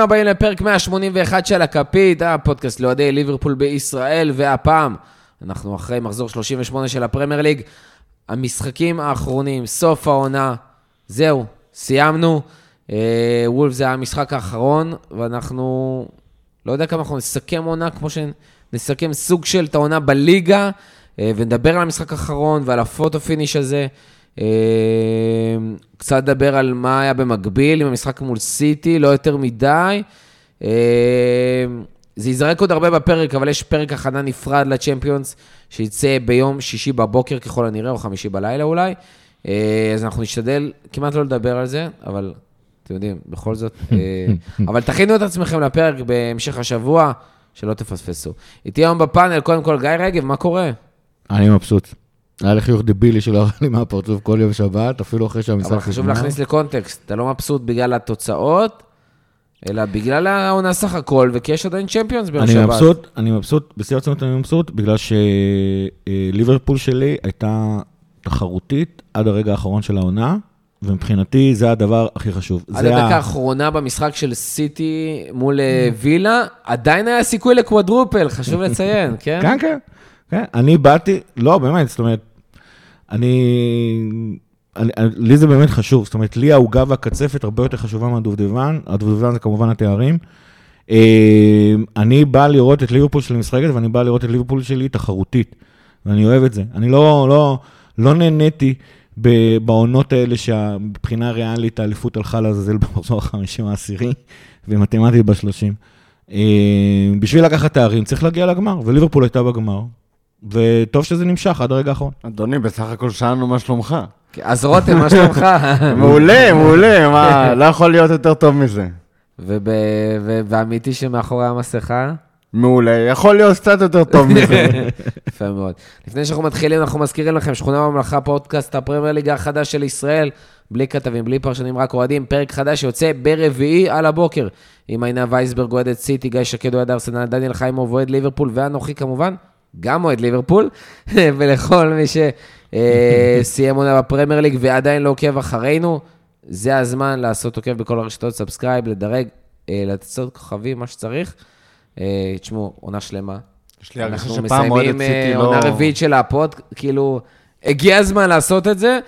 ברוכים הבאים לפרק 181 של הכפית, הפודקאסט לאוהדי ליברפול בישראל, והפעם אנחנו אחרי מחזור 38 של הפרמייר ליג. המשחקים האחרונים, סוף העונה, זהו, סיימנו. אה, וולבס זה המשחק האחרון, ואנחנו, לא יודע כמה אנחנו נסכם עונה, כמו שנסכם סוג של את העונה בליגה, אה, ונדבר על המשחק האחרון ועל ה photo finish הזה. אה, קצת לדבר על מה היה במקביל עם המשחק מול סיטי, לא יותר מדי. זה ייזרק עוד הרבה בפרק, אבל יש פרק הכנה נפרד לצ'מפיונס, שיצא ביום שישי בבוקר ככל הנראה, או חמישי בלילה אולי. אז אנחנו נשתדל כמעט לא לדבר על זה, אבל אתם יודעים, בכל זאת. אבל תכינו את עצמכם לפרק בהמשך השבוע, שלא תפספסו. איתי היום בפאנל, קודם כל, גיא רגב, מה קורה? אני מבסוט. היה לי חיוך דבילי שלא ירד לי מהפרצוף כל יום שבת, אפילו אחרי שהמשחק... אבל חשוב להכניס לקונטקסט, אתה לא מבסוט בגלל התוצאות, אלא בגלל העונה סך הכל, וכי יש עדיין צ'מפיונס ביום שבת. אני מבסוט, אני מבסוט, בשיא הרצינות אני מבסוט, בגלל שליברפול שלי הייתה תחרותית עד הרגע האחרון של העונה, ומבחינתי זה הדבר הכי חשוב. עד הדקה האחרונה במשחק של סיטי מול אה, וילה, עדיין היה סיכוי לקוואדרופל, חשוב לציין, כן? כן, כן. כן, אני באתי, לא, באמת, זאת אומרת, אני, אני, לי זה באמת חשוב, זאת אומרת, לי העוגה והקצפת הרבה יותר חשובה מהדובדבן, הדובדבן זה כמובן התארים. אה, אני בא לראות את ליברפול שלי משחקת, ואני בא לראות את ליברפול שלי תחרותית, ואני אוהב את זה. אני לא, לא, לא נהניתי בעונות האלה שמבחינה ריאלית האליפות הלכה לעזאזל במחזור החמישים העשירי, ומתמטית בשלושים. אה, בשביל לקחת תארים צריך להגיע לגמר, וליברפול הייתה בגמר, וטוב שזה נמשך עד הרגע האחרון. אדוני, בסך הכל שאלנו מה שלומך. אז רותם, מה שלומך? מעולה, מעולה, מה, לא יכול להיות יותר טוב מזה. והאמיתי שמאחורי המסכה? מעולה, יכול להיות קצת יותר טוב מזה. יפה מאוד. לפני שאנחנו מתחילים, אנחנו מזכירים לכם, שכונה בממלכה, פודקאסט הפרמייר ליגה החדש של ישראל, בלי כתבים, בלי פרשנים, רק אוהדים, פרק חדש שיוצא ברביעי על הבוקר, עם עינה וייסברג אוהדת סיטי, גיא שקד אוהד ארסנל, דניאל חיימוב אוהד ליברפול, ואנוכי כמובן, גם אוהד ליברפול, ולכל מי שסיים עונה בפרמייר ליג ועדיין לא עוקב אחרינו, זה הזמן לעשות עוקב בכל הרשתות, subscribe, לדרג, לתת כוכבים, מה שצריך. אה, תשמעו, עונה שלמה. יש לי הרגשה שפעם אוהדת סיטי אה, לא... אנחנו מסיימים עונה רביעית של ה pod, כאילו, הגיע הזמן לעשות את זה.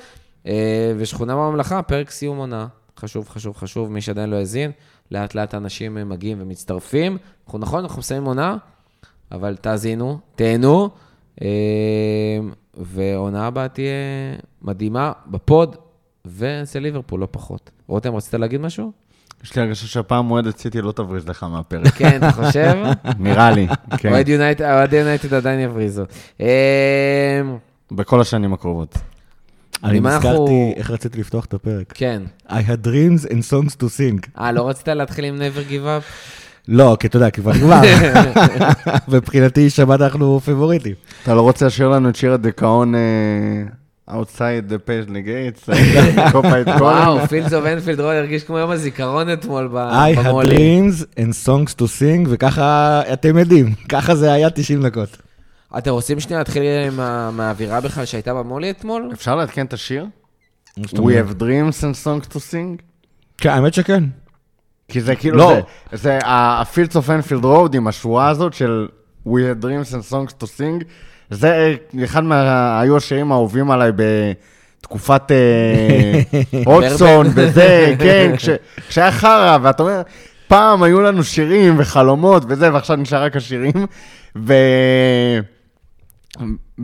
אה, ושכונה בממלכה, פרק סיום עונה. חשוב, חשוב, חשוב, מי שעדיין לא האזין, לאט לאט אנשים מגיעים ומצטרפים. אנחנו נכון, אנחנו מסיימים עונה, אבל תאזינו, תהנו, ועונה הבאה תהיה מדהימה בפוד, ואצל ליברפול, לא פחות. רותם, רצית להגיד משהו? יש לי הרגשה שהפעם אוהדת סיטי לא תבריז לך מהפרק. כן, אתה חושב? נראה לי, כן. אוהד יונייטד עדיין יבריזו. אמ, בכל השנים הקרובות. אני נזכרתי איך רציתי לפתוח את הפרק. כן. I had dreams and songs to sing. אה, לא רצית להתחיל עם never give up? לא, כי אתה יודע, כבר כבר. מבחינתי, שבת אנחנו פיבוריטים. אתה לא רוצה לשיר לנו את שיר הדיכאון Outside the Shankly Gates, כל... וואו, Fields of Anfield Road הרגיש כמו יום הזיכרון אתמול במולי. I had dreams and songs to sing, וככה, אתם יודעים, ככה זה היה 90 דקות. אתם רוצים שנייה להתחיל עם האווירה בכלל שהייתה במולי אתמול? אפשר לעדכן את השיר? We have dreams and songs to sing? כן, האמת שכן. כי זה כאילו, לא. זה ה Fields of Anfield Road עם השבועה הזאת של We have dreams and songs to sing. זה אחד מה... היו השירים האהובים עליי בתקופת הודסון אה, וזה, כן, כש, כשהיה חרא, ואתה אומר, פעם היו לנו שירים וחלומות וזה, ועכשיו נשאר רק השירים, ו...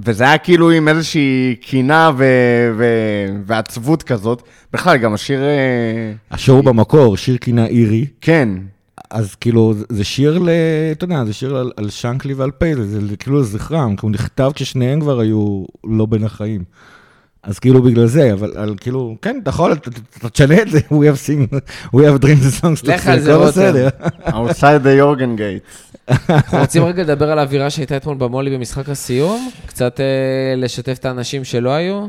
וזה היה כאילו עם איזושהי קינה ו... ו... ועצבות כזאת. בכלל, גם השיר... אה, השיר הוא במקור, שיר קינה אירי. כן. אז כאילו, זה שיר ל... אתה יודע, זה שיר על, על שנקלי ועל פייל, זה, זה כאילו לזכרם, כי הוא נכתב כששניהם כבר היו לא בין החיים. אז כאילו בגלל זה, אבל על, כאילו, כן, אתה יכול, אתה תשנה את זה, we have seen, we have dreams and songs, לך על זה, רותם. outside the Jorgen gate. אנחנו רוצים רגע לדבר על האווירה שהייתה אתמול במולי במשחק הסיום, קצת אה, לשתף את האנשים שלא היו.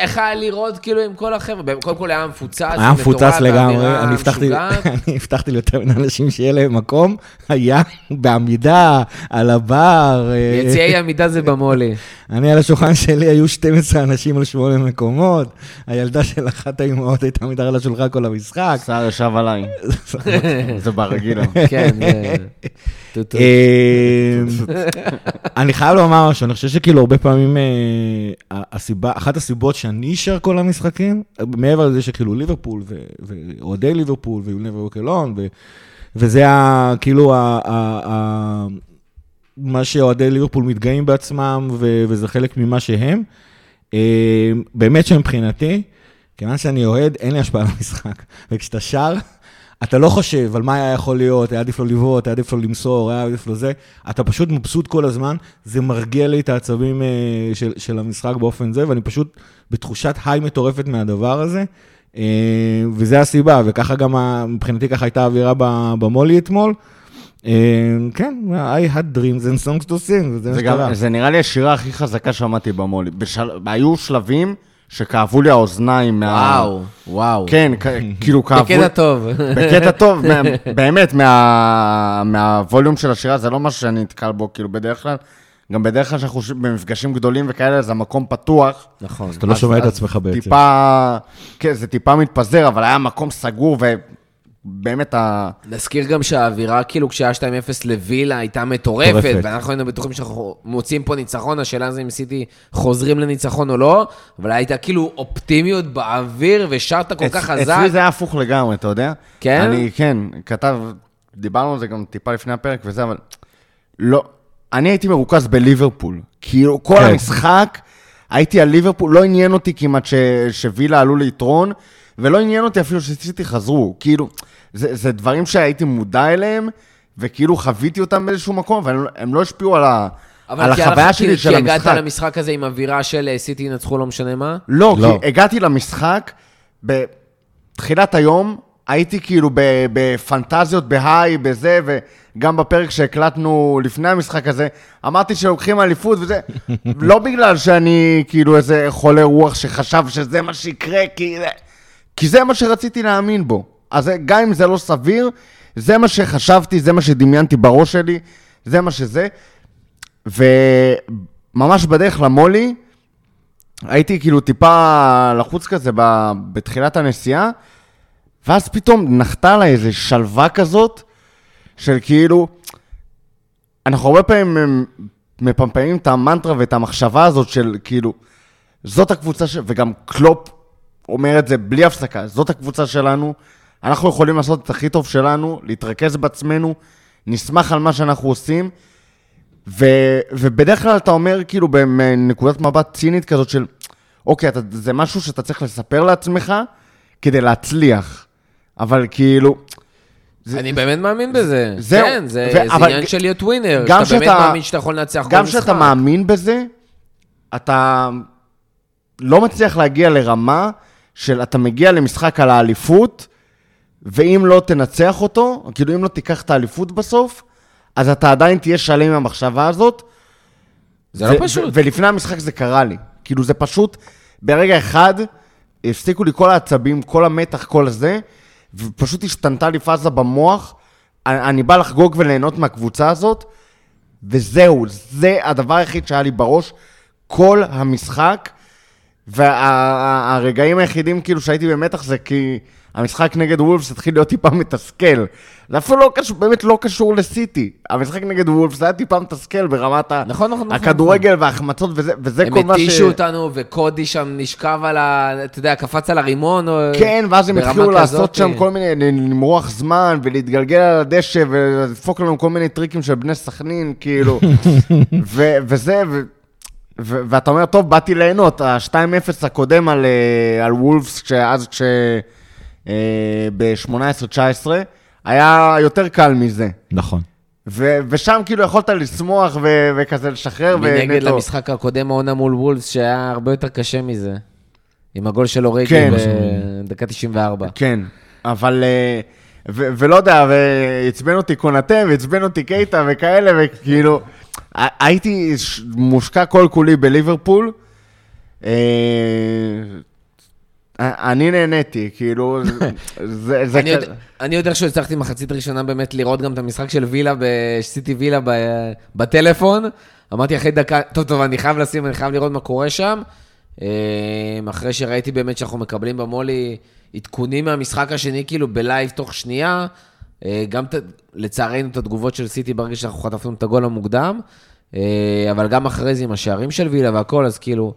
איך היה לראות כאילו עם כל החבר'ה? קודם כל היה מפוצץ, היה מפוצץ לגמרי, אני הבטחתי ליותר מן אנשים שיהיה להם מקום, היה בעמידה, על הבר. אה, יציעי עמידה זה במולי. אני על השולחן שלי היו 12 אנשים על שמונה מקומות, הילדה של אחת האימהות הייתה מתחת לשולחן כל המשחק. סער ישב עליי. זה ברגיל. כן, זה... טוטו. אה, אני חייב לומר משהו, אני חושב שכאילו הרבה פעמים, אה, הסיבה, אחת הסיבות שאני אשאר כל המשחקים, מעבר לזה שכאילו ליברפול ואוהדי ליברפול ויו נבר אוקלון, וזה ה- כאילו ה- ה- ה- מה שאוהדי ליברפול מתגאים בעצמם, ו- וזה חלק ממה שהם. אה, באמת שמבחינתי, כיוון שאני אוהד, אין לי השפעה על המשחק. וכשאתה שר, אתה לא חושב על מה היה יכול להיות, היה עדיף לו לבעוט, היה עדיף לו למסור, היה עדיף לו זה, אתה פשוט מבסוט כל הזמן, זה מרגיע לי את העצבים אה, של, של המשחק באופן זה, ואני פשוט בתחושת היי מטורפת מהדבר הזה, אה, וזה הסיבה, וככה גם, מבחינתי ככה הייתה האווירה במולי אתמול. אה, כן, I had dreams and songs to sing, מה זה, גם, שקרה. זה נראה לי השירה הכי חזקה שמעתי במולי. היו שלבים שכאבו לי האוזניים מה... וואו, וואו. כן, כאילו כאבו... בקטע טוב. בקטע טוב, באמת, מה, מהווליום של השירה, זה לא משהו שאני נתקל בו, כאילו, בדרך כלל, גם בדרך כלל שאנחנו במפגשים גדולים וכאלה, זה המקום פתוח. נכון. אתה לא שומע את אז עצמך בעצם. טיפה, כן, זה טיפה מתפזר, אבל היה מקום סגור, ובאמת, ה... נזכיר גם שהאווירה, כאילו, כשהיה 2-0 לווילה, הייתה מטורפת. ואנחנו היינו בטוחים שאנחנו מוצאים פה ניצחון, השאלה זה אם סיטי חוזרים לניצחון או לא, אבל הייתה כאילו אופטימיות באוויר, ושרת כל כך חזק. אצלי זה היה הפוך לגמרי, אתה יודע? כן? אני, כן, כתב, דיברנו על זה גם טיפה לפני הפרק וזה, אבל לא, אני הייתי מרוכז בליברפול. כאילו, כל כן. המשחק, הייתי על ליברפול, לא עניין אותי כמעט ש, שווילה עלו ליתרון, ולא עניין אותי אפילו שסיטי חזרו. כאילו, זה, זה דברים שהייתי מודע אליהם, וכאילו חוויתי אותם באיזשהו מקום, והם לא השפיעו על, ה, על כי החוויה שלי כי- של כי המשחק. הגעת למשחק הזה עם אווירה של אה, סיטי ינצחו לא משנה מה? לא, לא. כי הגעתי למשחק, בתחילת היום, הייתי כאילו ב- בפנטזיות, בהיי, בזה, וגם בפרק שהקלטנו לפני המשחק הזה, אמרתי שלוקחים אליפות וזה, לא בגלל שאני כאילו איזה חולה רוח שחשב שזה מה שיקרה, כי, כי זה מה שרציתי להאמין בו. אז גם אם זה לא סביר, זה מה שחשבתי, זה מה שדמיינתי בראש שלי, זה מה שזה. וממש בדרך למולי, הייתי כאילו טיפה לחוץ כזה בתחילת הנסיעה, ואז פתאום נחתה עליי איזו שלווה כזאת, של כאילו, אנחנו הרבה פעמים מפמפמים את המנטרה ואת המחשבה הזאת של כאילו, זאת הקבוצה ש... וגם קלופ אומר את זה בלי הפסקה, זאת הקבוצה שלנו, אנחנו יכולים לעשות את הכי טוב שלנו, להתרכז בעצמנו, נשמח על מה שאנחנו עושים, ו, ובדרך כלל אתה אומר, כאילו, בנקודת מבט צינית כזאת של, אוקיי, אתה, זה משהו שאתה צריך לספר לעצמך כדי להצליח. אבל כאילו, זה- אני באמת מאמין בזה. זהו. כן, זה ו- זה אבל עניין של להיות ווינר. גם שאתה באמת מאמין שאתה יכול לנצח כל גם משחק. כשאתה מאמין בזה, אתה לא מצליח להגיע לרמה של אתה מגיע למשחק על האליפות, ואם לא תנצח אותו, כאילו אם לא תיקח את האליפות בסוף, אז אתה עדיין תהיה שלם עם המחשבה הזאת. זה לא ו- פשוט. ולפני המשחק זה קרה לי. כאילו זה פשוט, ברגע אחד, הפסיקו לי כל העצבים, כל המתח, כל הזה, ופשוט השתנתה לי פאזה במוח. אני, אני בא לחגוג וליהנות מהקבוצה הזאת, וזהו, זה הדבר היחיד שהיה לי בראש כל המשחק. והרגעים היחידים כאילו שהייתי במתח זה כי המשחק נגד וולפס התחיל להיות טיפה מתסכל. זה אפילו לא קשור, באמת לא קשור לסיטי. המשחק נגד וולפס היה טיפה מתסכל ברמת נכון, נכון, נכון, הכדורגל וההחמצות וזה, וזה כל הם מה ש... התישו אותנו, וקודי שם נשכב על ה... אתה יודע, קפץ על הרימון. או- כן, ואז הם התחילו לעשות. שם כל מיני, למרוח זמן ולהתגלגל על הדשא ולדפוק לנו כל מיני טריקים של בני סכנין, כאילו. ו- וזה, ו- ו- ואתה אומר, טוב, באתי ליהנות, ה-2-0 הקודם על, אה, על וולפס, אז כש... ב-18-19, היה יותר קל מזה. נכון. ו- ושם כאילו יכולת לשמוח ו- וכזה לשחרר. מנגד ונטו. למשחק הקודם העונה מול וולפס, שהיה הרבה יותר קשה מזה. עם הגול של אוריגי כן. בדקה 94. כן, אבל... אה, ו- ולא יודע, ועצבן אותי קונאטה, ועצבן אותי קייטה וכאלה, וכאילו, הייתי מושקע כל כולי בליברפול. אני נהניתי, כאילו, זה... זה אני כ- יודע- אני יודע שהצלחתי מחצית ראשונה באמת לראות גם את המשחק של וילה, סיטי וילה ב- בטלפון, אמרתי אחרי דקה, טוב, טוב, אני חייב לשים, אני חייב לראות מה קורה שם. אה, אחרי שראיתי באמת שאנחנו מקבלים במולי עדכונים מהמשחק השני, כאילו בלייב תוך שנייה, אה, גם ת- לצערנו את התגובות של סיטי ברגע שאנחנו חטפנו את הגול המוקדם, אה, אבל גם אחרי זה עם השערים של וילה והכל, אז כאילו,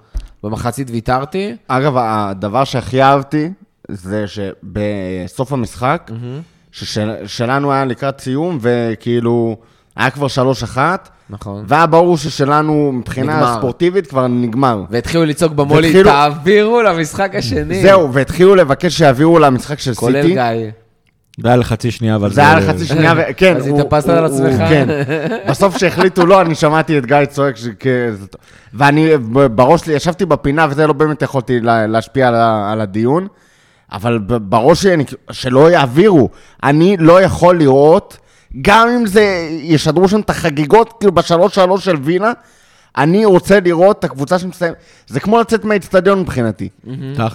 במחצית ויתרתי. אגב, הדבר שהכי אהבתי, זה שבסוף המשחק, ששלנו היה לקראת סיום, וכאילו, היה כבר 3-1, נכון. והיה ברור ששלנו, מבחינה נגמר. ספורטיבית, כבר נגמר. והתחילו לצעוק במולי, והתחילו- תעבירו למשחק השני. זהו, והתחילו לבקש שיעבירו למשחק של כולל סיטי. גיא. זה היה לחצי שנייה, אבל זה היה לחצי שנייה, כן. אז התאפסת על עצמך. כן. בסוף שהחליטו לא, אני שמעתי את גיא צועק, זה. ואני, בראש שלי, ישבתי בפינה, וזה לא באמת יכולתי לה- להשפיע על הדיון, אבל בראש שלי, אני שלא יעבירו. אני לא יכול לראות, גם אם זה, ישדרו שם את החגיגות, כאילו בשלוש שלוש של וינה, אני רוצה לראות את הקבוצה שמסיימת. זה כמו לצאת מהאיצטדיון מבחינתי.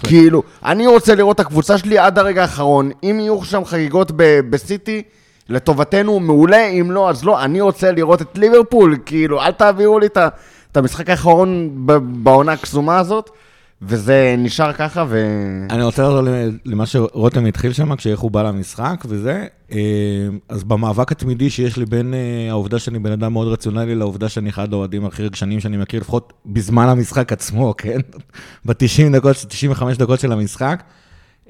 כאילו, אני רוצה לראות את הקבוצה שלי עד הרגע האחרון. אם יהיו שם חגיגות בסיטי, לטובתנו, מעולה, אם לא, אז לא. אני רוצה לראות את ליברפול, כאילו, אל תעבירו לי את המשחק האחרון בעונה הקסומה הזאת, וזה נשאר ככה, ו... אני רוצה לחזור למה שרותם התחיל שם, כשאיך הוא בא למשחק וזה. אה, אז במאבק התמידי שיש לי בין אה, העובדה שאני בן אדם מאוד רציונלי לעובדה שאני אחד האוהדים הכי רגשניים שאני מכיר, לפחות בזמן המשחק עצמו, כן? ב-90 דקות, 95 דקות של המשחק.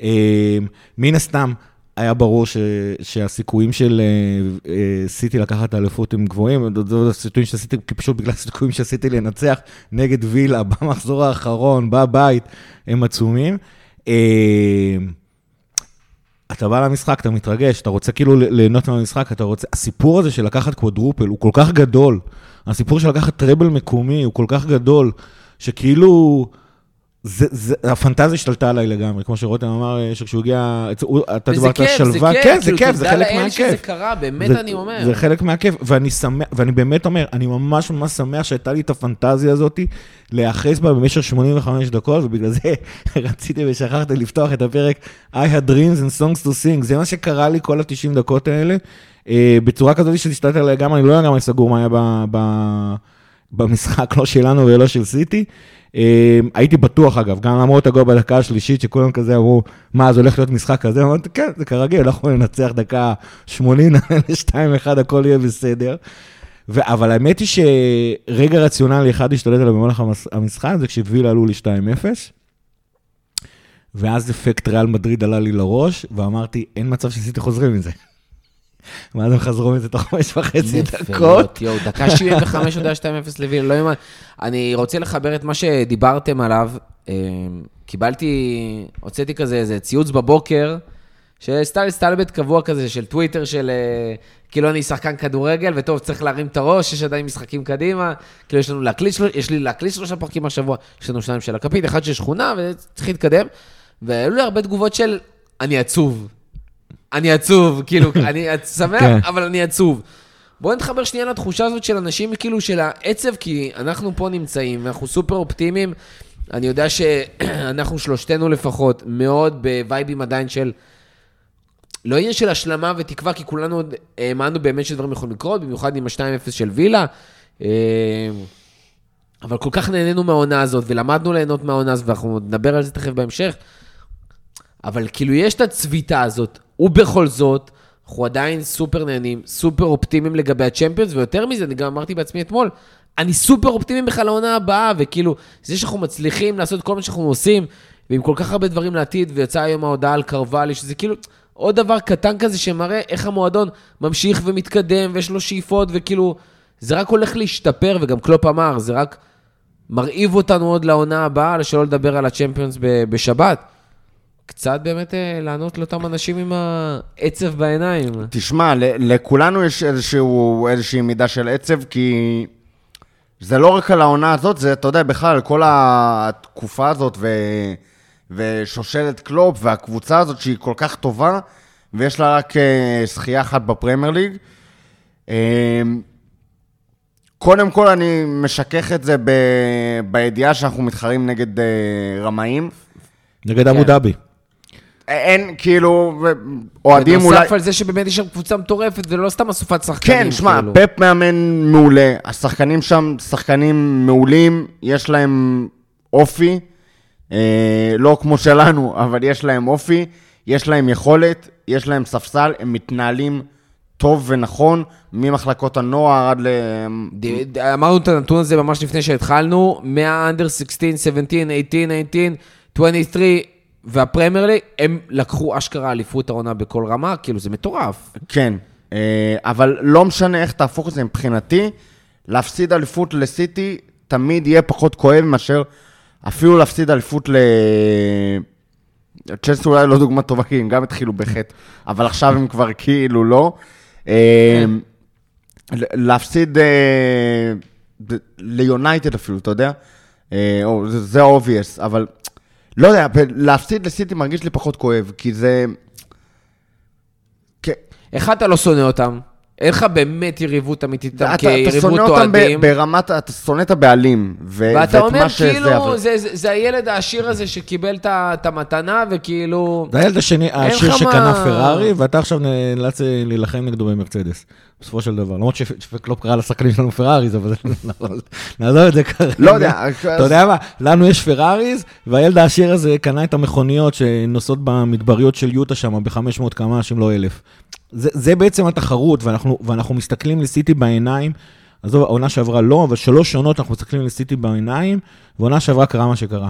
אה, מן הסתם, היה ברור ש, שהסיכויים של אה, אה, סיטי לקחת את האליפות הם גבוהים, זה הסיכויים של סיטי, פשוט בגלל הסיכויים של סיטי לנצח נגד וילה במחזור האחרון, בבית, הם עצומים. אה, אתה בא למשחק, אתה מתרגש, אתה רוצה כאילו ליהנות מהמשחק, אתה רוצה... הסיפור הזה של לקחת קוודרופל הוא כל כך גדול. הסיפור של לקחת טראבל מקומי הוא כל כך גדול, שכאילו... זה, זה, הפנטזיה השתלטה עליי לגמרי, כמו שרותם אמר, אה, שכשהוא הגיע, אתה דיברת על שלווה, כיף, כן, זה כאילו, כיף, זה תודה חלק לאל שזה מהכיף. קרה, באמת זה- אני אומר. זה חלק מהכיף, ואני שמח, ואני באמת אומר, אני ממש ממש שמח שהייתה לי את הפנטזיה הזאת להיאחז בה במשך 85 דקות, ובגלל זה רציתי ושכחתי לפתוח את הפרק I had dreams and songs to sing, זה מה שקרה לי כל ה-90 דקות האלה, אה, בצורה כזאת שתשתלט עליי לגמרי, אני לא לגמרי סגור מה היה ב- ב- במשחק, לא שלנו ולא של סיטי. אה, הייתי בטוח אגב, גם למרות הגול בדקה השלישית, שכולם כזה אמרו, מה, אז הולך להיות משחק כזה? אמרתי, כן, זה כרגיל, אנחנו ננצח דקה 80, נעלה ל-2-1, הכל יהיה בסדר. ו- אבל האמת היא שרגע רציונלי אחד השתלט עליו במהלך המשחק, זה כשווילה עלו לי 2-0, ואז אפקט ריאל מדריד עלה לי לראש, ואמרתי, אין מצב שסיטי חוזרים מזה. ואז הם חזרו מזה תוך חמש וחצי דקות. יואו, דקה 75 יודע 2-0 לווילה, לא יאמן. אני רוצה לחבר את מה שדיברתם עליו. אה, קיבלתי, הוצאתי כזה איזה ציוץ בבוקר, שסטייל סטלבט קבוע כזה של טוויטר של אה, כאילו אני שחקן כדורגל, וטוב, צריך להרים את הראש, יש עדיין משחקים קדימה, כאילו יש לנו להקליט, יש לי להקליט שלושה פרקים השבוע, יש לנו שניים של הכפית, אחד של שכונה, וצריך להתקדם. והיו לי הרבה תגובות של, אני עצוב. אני עצוב, כאילו, אני שמח, כן. אבל אני עצוב. בואו נתחבר שנייה לתחושה הזאת של אנשים, כאילו, של העצב, כי אנחנו פה נמצאים, ואנחנו סופר אופטימיים. אני יודע שאנחנו שלושתנו לפחות מאוד בווייבים עדיין של... לא עניין של השלמה ותקווה, כי כולנו עוד האמנו באמת שדברים יכולים לקרות, במיוחד עם ה-2-0 של וילה. אה, אבל כל כך נהנינו מהעונה הזאת, ולמדנו ליהנות מהעונה הזאת, ואנחנו נדבר על זה תכף בהמשך. אבל כאילו יש את הצביטה הזאת, ובכל זאת, אנחנו עדיין סופר נהנים, סופר אופטימיים לגבי הצ'מפיונס, ויותר מזה, אני גם אמרתי בעצמי אתמול, אני סופר אופטימי בכלל לעונה הבאה, וכאילו, זה שאנחנו מצליחים לעשות כל מה שאנחנו עושים, ועם כל כך הרבה דברים לעתיד, ויצאה היום ההודעה על קרוולי, שזה כאילו עוד דבר קטן כזה שמראה איך המועדון ממשיך ומתקדם, ויש לו שאיפות, וכאילו, זה רק הולך להשתפר, וגם קלופ אמר, זה רק מרעיב אותנו עוד לעונה הבאה, שלא לדבר על הצ'מפיונס בשבת. קצת באמת אה, לענות לאותם אנשים עם העצב בעיניים. תשמע, ל- לכולנו יש איזשהו, איזושהי מידה של עצב, כי זה לא רק על העונה הזאת, זה, אתה יודע, בכלל, כל התקופה הזאת ו... ושושלת קלופ והקבוצה הזאת שהיא כל כך טובה, ויש לה רק אה, זכייה אחת בפרמייר ליג. אה, קודם כל, אני משכך את זה ב... בידיעה שאנחנו מתחרים נגד אה, רמאים. נגד כן. אבו דאבי. אין, כאילו, אוהדים אולי... בנוסף על זה שבאמת יש שם קבוצה מטורפת, ולא סתם אסופת שחקנים. כן, שמע, כאילו. פפ מאמן מעולה, השחקנים שם שחקנים מעולים, יש להם אופי, אה, לא כמו שלנו, אבל יש להם אופי, יש להם יכולת, יש להם ספסל, הם מתנהלים טוב ונכון, ממחלקות הנוער עד ל... אמרנו את הנתון הזה ממש לפני שהתחלנו, מה-under 16, 17, 18, 19, 23 והפרמייר ליג, הם לקחו אשכרה אליפות העונה בכל רמה, כאילו זה מטורף. כן, אה, אבל לא משנה איך תהפוך את זה מבחינתי, להפסיד אליפות לסיטי תמיד יהיה פחות כואב מאשר אפילו להפסיד אליפות ל... צ'לסי אולי לא דוגמה טובה, כי הם גם התחילו בחטא, אבל עכשיו הם כבר כאילו לא. אה, להפסיד אה, ליונייטד אפילו, אתה יודע? זה- obvious, אבל לא יודע, להפסיד לסיטי מרגיש לי פחות כואב, כי זה... כן, איך אתה לא שונא אותם? אין לך באמת יריבות אמיתית איתם אתה, אתה כיריבות שונא אותם ב, אוהדים. ברמת, אתה שונא את הבעלים. ו, ואתה ואת אומר, כאילו, זה, זה, זה הילד העשיר הזה שקיבל את המתנה, וכאילו... זה הילד השני, העשיר שקנה מה- פרארי, ואתה עכשיו נאלץ להילחם נגדו במרצדס, בסופו של דבר. למרות שפקלופ קרא לשחקנים שלנו פראריז, אבל נעזוב את זה כרגע. לא יודע, אתה יודע מה, לנו יש פראריז, והילד העשיר הזה קנה את המכוניות שנוסעות במדבריות של יוטה שם ב-500 קמ"ש, אם לא אלף. זה, זה בעצם התחרות, ואנחנו, ואנחנו מסתכלים לסיטי בעיניים. עזוב, העונה שעברה לא, אבל שלוש עונות אנחנו מסתכלים לסיטי בעיניים, ועונה שעברה קרה מה שקרה.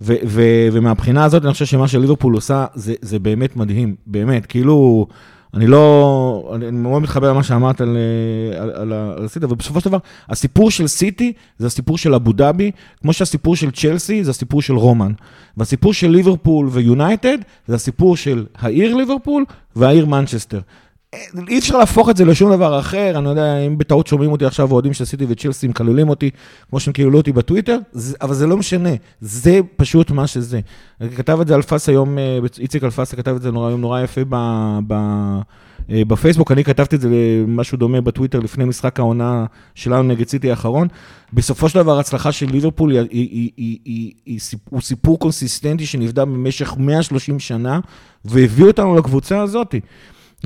ו- ו- ומהבחינה הזאת, אני חושב שמה שליברפול עושה, זה, זה באמת מדהים, באמת, כאילו, אני לא, אני מאוד מתחבר למה שאמרת על, על, על, על סיטי, אבל בסופו של דבר, הסיפור של סיטי זה הסיפור של אבו דאבי, כמו שהסיפור של צ'לסי זה הסיפור של רומן. והסיפור של ליברפול ויונייטד זה הסיפור של העיר ליברפול והעיר מנצ'סטר. אי אפשר להפוך את זה לשום דבר אחר, אני לא יודע אם בטעות שומעים אותי עכשיו אוהדים של סיטי וצ'לסי מקללים אותי, כמו שהם קיללו אותי בטוויטר, זה, אבל זה לא משנה, זה פשוט מה שזה. כתב את זה אלפס היום, אה, איציק אלפס כתב את זה נורא, נורא יפה ב, ב, אה, בפייסבוק, אני כתבתי את זה משהו דומה בטוויטר לפני משחק העונה שלנו נגד סיטי האחרון. בסופו של דבר, ההצלחה של ליברפול היא, היא, היא, היא, היא, היא, הוא סיפור קונסיסטנטי שנבנה במשך 130 שנה, והביא אותנו לקבוצה הזאת.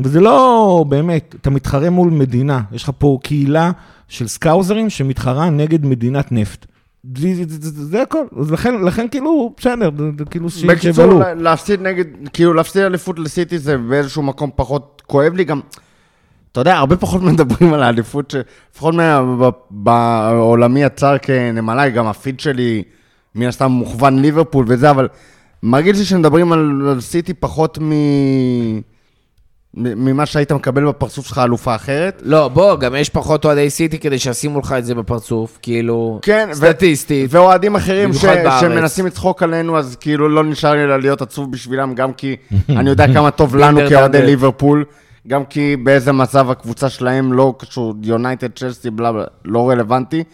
וזה לא, באמת, אתה מתחרה מול מדינה, יש לך פה קהילה של סקאוזרים שמתחרה נגד מדינת נפט. זה, זה, זה, זה, הכל, אז לכן, לכן כאילו, בסדר, כאילו בקיצור, שיבלו. לה- להפסיד נגד, כאילו להפסיד אליפות לסיטי זה באיזשהו מקום פחות כואב לי גם. אתה יודע, הרבה פחות מדברים על האליפות, לפחות בעולמי הצר כנמלאי, גם הפיד שלי מן הסתם מוכוון ליברפול וזה, אבל מרגיש לי שמדברים על, על סיטי פחות מ... ממה שהיית מקבל בפרצוף שלך אלופה אחרת. לא, בוא, גם יש פחות אוהדי סיטי כדי שישימו לך את זה בפרצוף, כאילו, כן, סטטיסטית. ואוהדים אחרים ש... בארץ. שמנסים לצחוק עלינו, אז כאילו לא נשאר לי אלא להיות עצוב בשבילם, גם כי אני יודע כמה טוב לנו כאוהדי. ליברפול, גם כי באיזה מצב הקבוצה שלהם לא קשור, יונייטד, צ'לסי, בלה בלה, לא רלוונטי,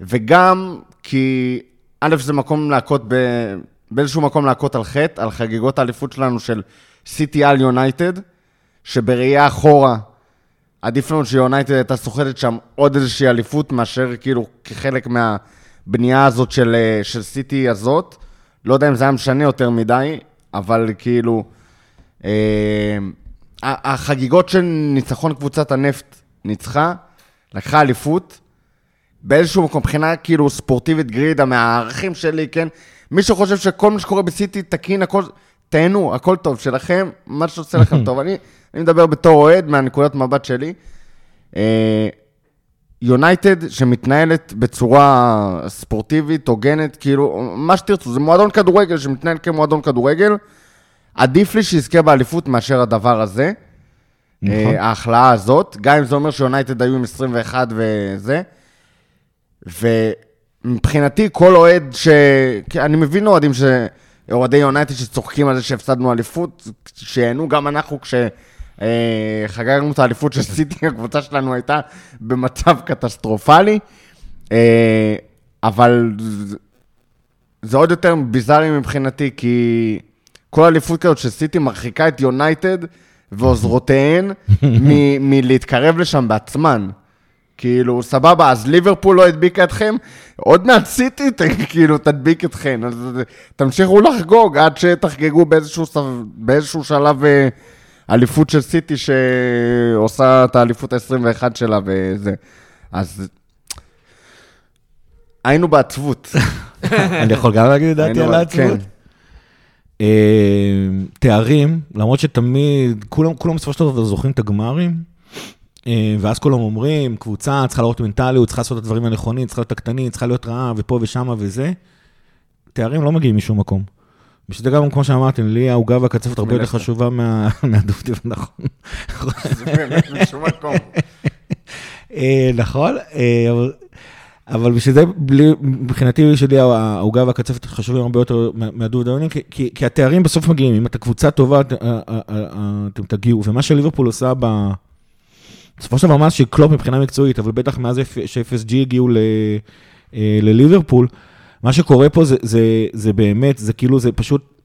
וגם כי, א', זה מקום להכות, ב... באיזשהו מקום להכות על חטא, על חגיגות האליפות שלנו של סיטי על יונייטד, שבראייה אחורה, עדיף לנו שיונייטד הייתה סוחטת שם עוד איזושהי אליפות, מאשר כאילו כחלק מהבנייה הזאת של, אה, של סיטי הזאת. לא יודע אם זה היה משנה יותר מדי, אבל כאילו... אה, החגיגות של ניצחון קבוצת הנפט ניצחה, לקחה אליפות, באיזשהו מקום, מבחינה כאילו ספורטיבית גרידה, מהערכים שלי, כן? מי שחושב שכל מה שקורה בסיטי תקין, הכל, תהנו, הכל טוב, שלכם, מה שעושה לכם טוב. אני, אני מדבר בתור אוהד, מהנקודת מבט שלי. אה, יונייטד שמתנהלת בצורה ספורטיבית, הוגנת, כאילו, מה שתרצו, זה מועדון כדורגל שמתנהל כמועדון כדורגל. עדיף לי שיזכה באליפות מאשר הדבר הזה. נכון. אה, ההכלאה הזאת, גם אם זה אומר שיונייטד היו עם 21 וזה. ומבחינתי, כל אוהד ש... אני מבין אוהדים ש... אוהדי יונייטד שצוחקים על זה שהפסדנו אליפות, שיהנו גם אנחנו כש... אה, חגגנו את האליפות של סיטי, הקבוצה שלנו הייתה במצב קטסטרופלי, אה, אבל זה- זה עוד יותר ביזארי מבחינתי, כי כל אליפות כזאת של סיטי מרחיקה את יונייטד ועוזרותיהן מ- מלהתקרב לשם בעצמן. כאילו, סבבה, אז ליברפול לא הדביקה אתכם, עוד מעט סיטי כאילו תדביק אתכם, אז תמשיכו לחגוג עד שתחגגו באיזשהו, באיזשהו שלב אה, אליפות של סיטי שעושה את האליפות ה-21 שלה וזה. אז היינו בעצבות. אני יכול גם להגיד את דעתי על העצבות? כן. אה, תארים, למרות שתמיד, כולם, בסופו של דבר זוכרים את הגמרים, ואז כולם אומרים, קבוצה צריכה להראות מנטליות, צריכה לעשות את הדברים הנכונים, צריכה להיות הקטנים, צריכה להיות רעה, ופה ושמה וזה. תארים לא מגיעים משום מקום. בשביל זה גם, כמו שאמרתי, לי העוגה והקצפת הרבה יותר. חשובה מה- מהדובדב, נכון. זה באמת משום מקום. אה, נכון, אה, אבל, בשביל זה, מבחינתי, שלי העוגה והקצפת חשובים הרבה יותר מה- מהדובדבנים, כי, התארים בסוף מגיעים, אם אתה קבוצה טובה, את- אה, אה, אה, אתם תגיעו, ומה שליברפול עושה ב... בסופו של דבר, מאז שקלופ מבחינה מקצועית, אבל בטח מאז ש-FSG הגיעו אה, לליברפול, מה שקורה פה זה, זה, זה באמת, זה כאילו, זה פשוט,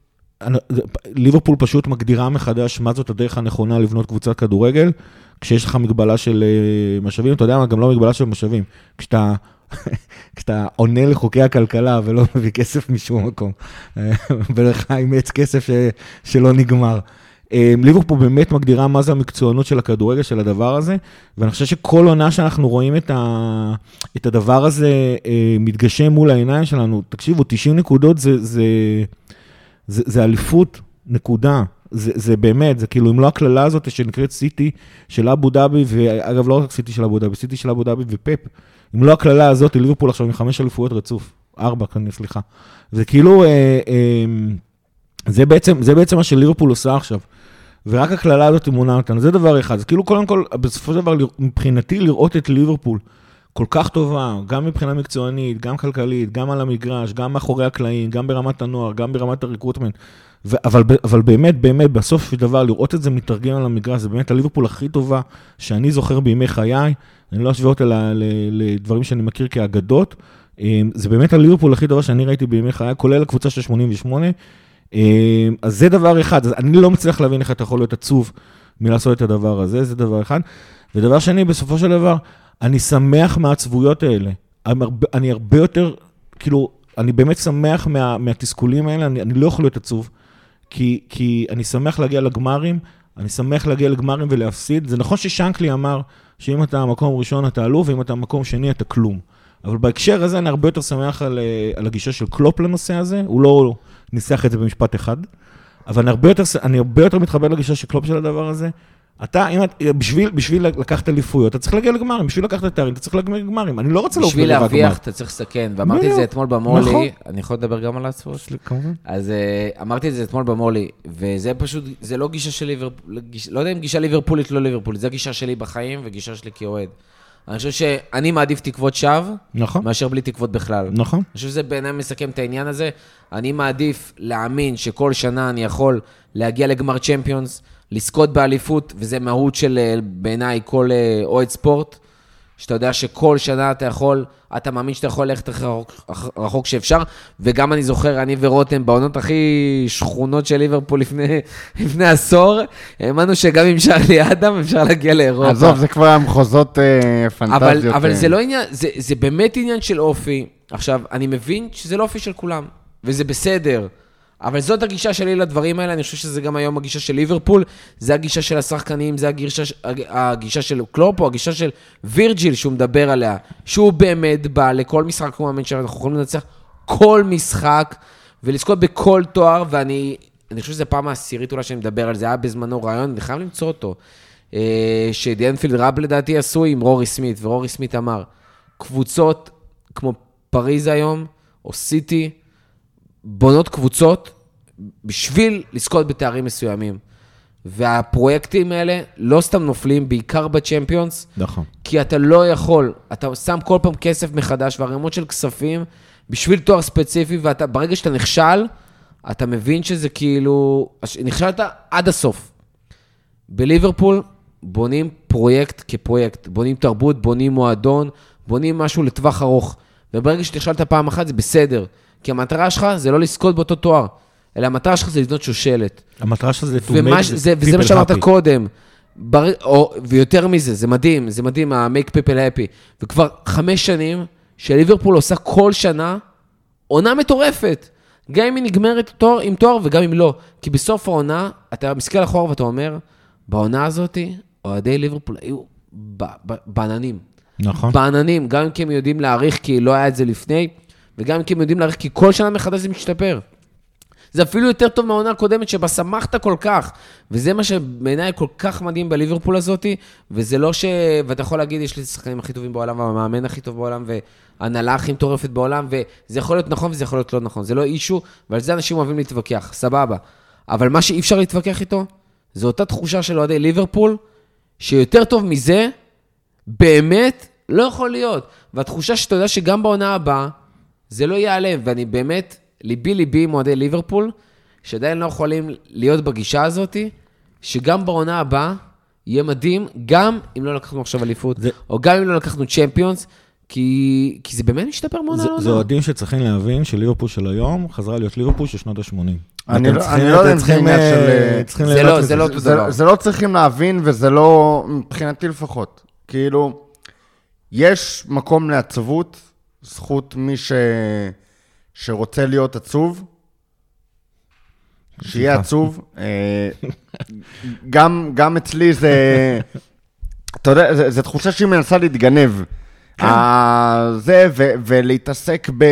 ליברפול פשוט מגדירה מחדש מה זאת הדרך הנכונה לבנות קבוצת כדורגל, כשיש לך מגבלה של אה, משאבים, אתה יודע מה, גם לא מגבלה של משאבים. כשאתה, כשאתה עונה לחוקי הכלכלה ולא מביא כסף משום מקום, אה, ולך עץ כסף ש, שלא נגמר. אה, ליברפול באמת מגדירה מה זה המקצוענות של הכדורגל, של הדבר הזה, ואני חושב שכל עונה שאנחנו רואים את, ה, את הדבר הזה אה, מתגשם מול העיניים שלנו, תקשיבו, 90 נקודות זה, זה, זה, זה אליפות, נקודה. זה, זה באמת, זה כאילו, אם לא הקללה הזאת שנקראת סיטי של אבו דאבי, ואגב, לא רק סיטי של אבו דאבי, סיטי של אבו דאבי ופפ, אם לא הקללה הזאת, ליברפול עכשיו עם חמש אליפויות רצוף, ארבע, כאן, סליחה. זה כאילו, אה, אה, זה, בעצם, זה בעצם מה שליברפול עושה עכשיו. ורק הקללה הזאת מונה אותנו, זה דבר אחד. אז כאילו, קודם כל, בסופו של דבר, מבחינתי, לראות את ליברפול כל כך טובה, גם מבחינה מקצוענית, גם כלכלית, גם על המגרש, גם מאחורי הקלעים, גם ברמת הנוער, גם ברמת הריקרוטמנט. ו- אבל, אבל באמת, באמת, בסוף של דבר, לראות את זה מתרגם על המגרש, זה באמת הליברפול הכי טובה שאני זוכר בימי חיי. אני לא אשווה אותה ל- ל- לדברים שאני מכיר כאגדות. אה, זה באמת הליברפול הכי טובה שאני ראיתי בימי חיי, כולל הקבוצה של 88. אה, אז זה דבר אחד, אז אני לא מצליח להבין איך אתה יכול להיות עצוב מלעשות את הדבר הזה, זה דבר אחד. ודבר שני, בסופו של דבר, אני שמח מהעצבויות האלה. אני הרבה, אני הרבה יותר, כאילו, אני באמת שמח מה, מהתסכולים האלה, אני, אני לא יכול להיות עצוב, כי, כי אני שמח להגיע לגמרים, אני שמח להגיע לגמרים ולהפסיד. זה נכון ששנקלי אמר שאם אתה מקום ראשון אתה אלוף, ואם אתה מקום שני אתה כלום. אבל בהקשר הזה אני הרבה יותר שמח על, אה, על הגישה של קלופ לנושא הזה, הוא לא ניסח את זה במשפט אחד, אבל אני הרבה יותר, אני הרבה יותר מתחבר לגישה של קלופ של הדבר הזה. אתה, אם את, בשביל, בשביל לקחת אליפויות, אתה צריך להגיע לגמרים, בשביל לקחת תארים, אתה צריך להגיע לגמרים. אני לא רוצה לעוף בשביל ברבע להרוויח. אתה צריך לסכן, ואמרתי את זה. אתמול במולי, נכון. אני יכול לדבר גם על העצבות? כמובן. אז uh, אמרתי את זה אתמול במולי, וזה פשוט, זה לא גישה של ליברפול, לא יודע אם גישה ליברפולית לא ליברפולית, זה הגישה שלי בחיים וגישה שלי כאוהד. אני חושב שאני מעדיף תקוות שווא, נכון, מאשר בלי תקוות בכלל. נכון. אני חושב שזה בעיניי מסכם את העניין הזה. אני מעדיף להאמין שכל שנה אני יכול להגיע לגמר צ'מפיונס, לזכות באליפות, וזה מהות של אה, בעיניי כל אה, אוהד ספורט, שאתה יודע שכל שנה אתה יכול, אתה מאמין שאתה יכול ללכת הכי רחוק, רחוק שאפשר, וגם אני זוכר, אני ורותם, בעונות הכי שכונות של ליברפול לפני, לפני עשור, האמנו שגם עם שרלי אדם אפשר להגיע לאירופה. עזוב, זה כבר המחוזות אה, אבל, פנטזיות. אבל אה. זה לא עניין, זה, זה באמת עניין של אופי. עכשיו, אני מבין שזה לא אופי של כולם, וזה בסדר. אבל זאת הגישה שלי לדברים האלה, אני חושב שזה גם היום הגישה של ליברפול, זה הגישה של השחקנים, זה הגישה, הגישה של קלופ, או הגישה של וירג'יל שהוא מדבר עליה, שהוא באמת בא לכל משחק כמו מאמן שאנחנו יכולים לנצח כל משחק, ולזכות בכל תואר, ואני אני חושב שזו פעם העשירית אולי שאני מדבר על זה, היה בזמנו רעיון, אני חייב למצוא אותו, אה, שדיאנפילד ראב לדעתי עשו עם רורי סמית, ורורי סמית אמר, קבוצות כמו פריז היום, או סיטי, בונות קבוצות בשביל לזכות בתארים מסוימים. והפרויקטים האלה לא סתם נופלים, בעיקר בצ'מפיונס, נכון. כי אתה לא יכול, אתה שם כל פעם כסף מחדש וערימות של כספים בשביל תואר ספציפי, וברגע שאתה נכשל, אתה מבין שזה כאילו, נכשלת עד הסוף. בליברפול בונים פרויקט כפרויקט, בונים תרבות, בונים מועדון, בונים משהו לטווח ארוך. וברגע שנכשלת פעם אחת זה בסדר, כי המטרה שלך זה לא לזכות באותו תואר, אלא המטרה שלך זה לבנות שושלת. המטרה שלך זה to make זה, וזה מה people שאמרת. קודם. בר... או, ויותר מזה, זה מדהים, זה מדהים, ה-make people happy. וכבר חמש שנים שליברפול עושה כל שנה עונה מטורפת. גם אם היא נגמרת תואר, עם תואר וגם אם לא. כי בסוף העונה, אתה מסתכל אחורה ואתה אומר, בעונה הזאת, אוהדי ליברפול היו בעננים. נכון. בעננים, גם כי הם יודעים להעריך, כי לא היה את זה לפני, וגם כי הם יודעים להעריך, כי כל שנה מחדש זה משתפר. זה אפילו יותר טוב מהעונה הקודמת, שבה שמחת כל כך. וזה מה שבעיניי כל כך מדהים בליברפול הזאתי, וזה לא ש... ואתה יכול להגיד, יש לי את השחקנים הכי טובים בעולם, והמאמן הכי טוב בעולם, והנהלה הכי מטורפת בעולם, וזה יכול להיות נכון וזה יכול להיות לא נכון. זה לא אישו, ועל זה אנשים אוהבים להתווכח, סבבה. אבל מה שאי אפשר להתווכח איתו, זה אותה תחושה של אוהדי ליברפול, שיותר טוב מזה, באמת, לא יכול להיות. והתחושה שאתה יודע שגם בעונה הבאה, זה לא ייעלם, ואני באמת, ליבי ליבי עם אוהדי ליברפול, שעדיין לא יכולים להיות בגישה הזאת, שגם בעונה הבאה יהיה מדהים, גם אם לא לקחנו עכשיו אליפות, זה... או גם אם לא לקחנו צ'מפיונס, כי, כי זה באמת משתפר מעונה לעונה. זה אוהדים שצריכים להבין שליברפול של היום חזרה להיות ליברפול של שנות ה-80. אני לא, אני לא יודע אם זה עניין של... אה, זה לא, זה לא אותו דבר. זה לא צריכים להבין, וזה לא, מבחינתי לפחות. כאילו, יש מקום לעצבות, זכות מי ש... שרוצה להיות עצוב, שיהיה עצוב. אה, גם, גם אצלי זה, אתה יודע, זו תחושה שהיא מנסה להתגנב. כן. זה, ו, ולהתעסק ב,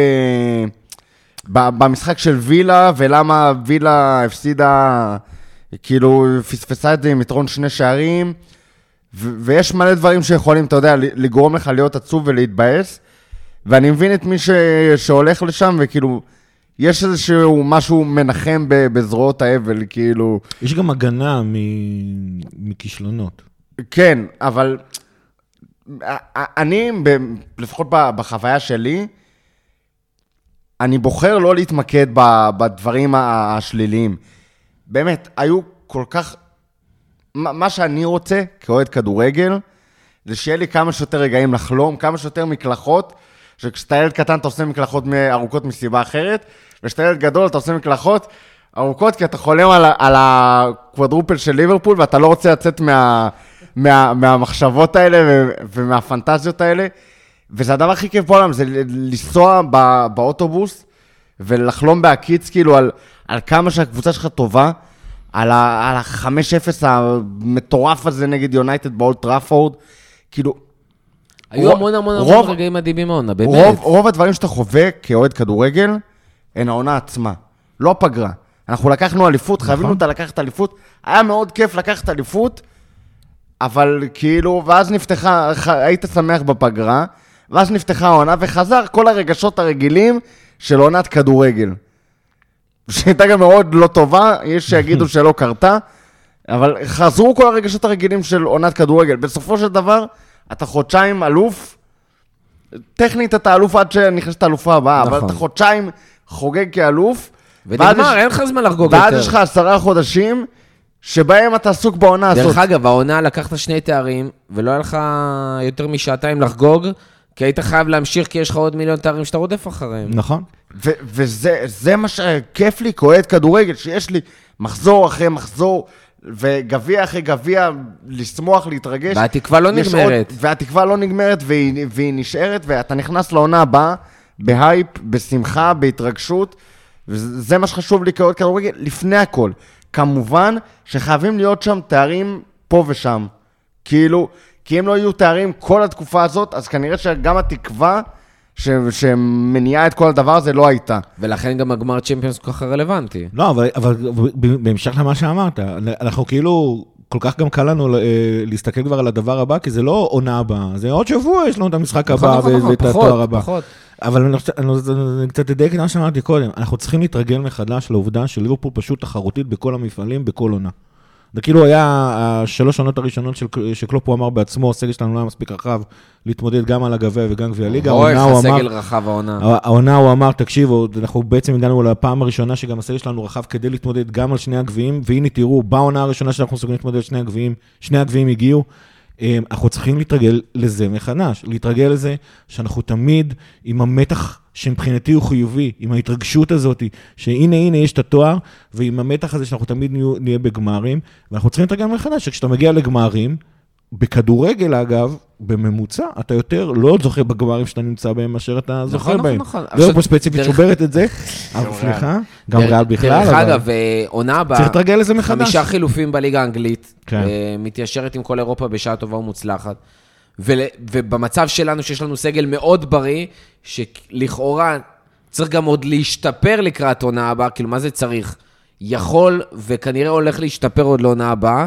ב, במשחק של וילה, ולמה וילה הפסידה, כאילו, פספסה את זה עם יתרון שני שערים, ו, ויש מלא דברים שיכולים, אתה יודע, לגרום לך להיות עצוב ולהתבאס. ואני מבין את מי ש... שהולך לשם, וכאילו, יש איזשהו משהו מנחם בזרועות האבל, כאילו... יש גם הגנה מ... מכישלונות. כן, אבל אני, לפחות בחוויה שלי, אני בוחר לא להתמקד בדברים השליליים. באמת, היו כל כך... מה שאני רוצה כאוהד כדורגל, זה שיהיה לי כמה שיותר רגעים לחלום, כמה שיותר מקלחות, שכשאתה ילד קטן אתה עושה מקלחות ארוכות מסיבה אחרת, וכשאתה ילד גדול אתה עושה מקלחות ארוכות כי אתה חולם על, על ה quadruple של ליברפול ואתה לא רוצה לצאת מה, מה, מהמחשבות האלה ומהפנטזיות האלה. וזה הדבר הכי כיף בעולם, זה לנסוע בא, באוטובוס ולחלום בהקיץ כאילו על, על כמה שהקבוצה שלך טובה, על ה-5-0 המטורף הזה נגד יונייטד באולד טראפורד. כאילו, היו המון המון המון רגעים מדהימים מהעונה, באמת. רוב, רוב הדברים שאתה חווה כאוהד כדורגל, הן העונה עצמה, לא פגרה. אנחנו לקחנו אליפות, חייבים נכון. אותה לקחת אליפות. היה מאוד כיף לקחת אליפות, אבל כאילו, ואז נפתחה, היית שמח בפגרה, ואז נפתחה העונה, וחזר כל הרגשות הרגילים של עונת כדורגל. שהייתה גם מאוד לא טובה, יש שיגידו שלא קרתה, אבל חזרו כל הרגשות הרגילים של עונת כדורגל. בסופו של דבר, אתה חודשיים אלוף, טכנית אתה אלוף עד שנכנסת האלופה הבאה, נכון. אבל אתה חודשיים חוגג כאלוף. ונגמר, אין לך זמן לחגוג יותר. ואז יש לך עשרה חודשים שבהם אתה עסוק בעונה הזאת. דרך אגב, העונה לקחת שני תארים, ולא היה לך יותר משעתיים לחגוג, כי היית חייב להמשיך, כי יש לך עוד מיליון תארים שאתה רודף אחריהם. נכון. וזה מה שכיף לי כאוהד כדורגל, שיש לי מחזור אחרי מחזור וגביע אחרי גביע, לשמוח, להתרגש. והתקווה לא נגמרת. עוד, והתקווה לא נגמרת והיא, והיא נשארת, ואתה נכנס לעונה הבאה בהייפ, בשמחה, בהתרגשות, וזה מה שחשוב לי כאוהד כדורגל, לפני הכל. כמובן שחייבים להיות שם תארים פה ושם. כאילו, כי אם לא יהיו תארים כל התקופה הזאת, אז כנראה שגם התקווה... ש... שמניעה את כל הדבר הזה לא הייתה. ולכן גם הגמר צ'מפיונס כל כך רלוונטי. לא, אבל, אבל בהמשך למה שאמרת, אנחנו כאילו, כל כך גם קל לנו אה, להסתכל כבר על הדבר הבא, כי זה לא עונה הבאה, זה עוד שבוע יש לנו את המשחק נכון, הבא נכון, נכון, ואת התואר הבא. פחות. אבל אני, אני, אני קצת אדייק את מה שאמרתי קודם, אנחנו צריכים להתרגל מחדש לעובדה שליברפול פשוט תחרותית בכל המפעלים, בכל עונה. זה כאילו היה השלוש שנות הראשונות של, שקלופ הוא אמר בעצמו, הסגל שלנו לא היה מספיק רחב להתמודד גם על הגביע וגם גביע ליגה. אוי, איך הסגל רחב העונה. העונה הוא אמר, תקשיבו, אנחנו בעצם הגענו לפעם הראשונה שגם הסגל שלנו רחב כדי להתמודד גם על שני הגביעים, והנה תראו, בעונה הראשונה שאנחנו מסוגלים להתמודד על שני הגביעים, שני הגביעים הגיעו. אה, אנחנו צריכים להתרגל לזה מחדש, להתרגל לזה שאנחנו תמיד עם המתח שמבחינתי הוא חיובי, עם ההתרגשות הזאת, שהנה, הנה, יש את התואר, ועם המתח הזה שאנחנו תמיד נהיה בגמרים, ואנחנו צריכים להתרגל מחדש, שכשאתה מגיע לגמרים, בכדורגל, אגב, בממוצע, אתה יותר לא זוכה בגמרים שאתה נמצא בהם, מאשר אתה זוכה נכון, בהם. נכון. לא עכשיו, פה ספציפית שוברת את זה, אבל סליחה, גם ריאל בכלל, דרך אגב, אה, עונה הבאה, צריך לתרגל לזה מחדש. חמישה חילופים בליגה האנגלית, כן. אה, מתיישרת עם כל אירופה בשעה טובה ומוצלחת. ובמצב שלנו, שיש לנו סגל מאוד בריא, שלכאורה צריך גם עוד להשתפר לקראת עונה הבאה, כאילו, מה זה צריך? יכול, וכנראה הולך להשתפר עוד לעונה הבאה, אה,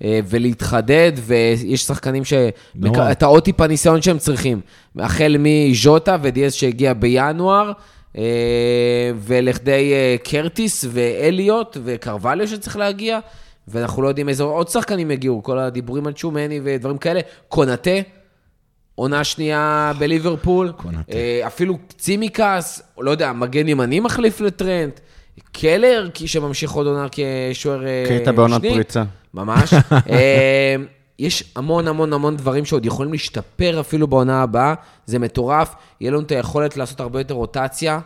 ולהתחדד, ויש שחקנים ש... נורא. את העוד טיפה ניסיון שהם צריכים. החל מז'וטה ודיאס שהגיע בינואר, אה, ולכדי אה, קרטיס ואליוט וקרווליו שצריך להגיע, ואנחנו לא יודעים איזה עוד שחקנים יגיעו, כל הדיבורים על צ'ומני ודברים כאלה. קונאטה, עונה שנייה בליברפול, קונאטה. אה, אפילו צימקס, לא יודע, מגן ימני מחליף לטרנט, קלר, כי שממשיך עוד עונה כשוער אה, קייטה בעונת שני. פריצה. ממש. אה, יש המון המון המון דברים שעוד יכולים להשתפר אפילו בעונה הבאה, זה מטורף. יהיה לנו את היכולת לעשות הרבה יותר רוטציה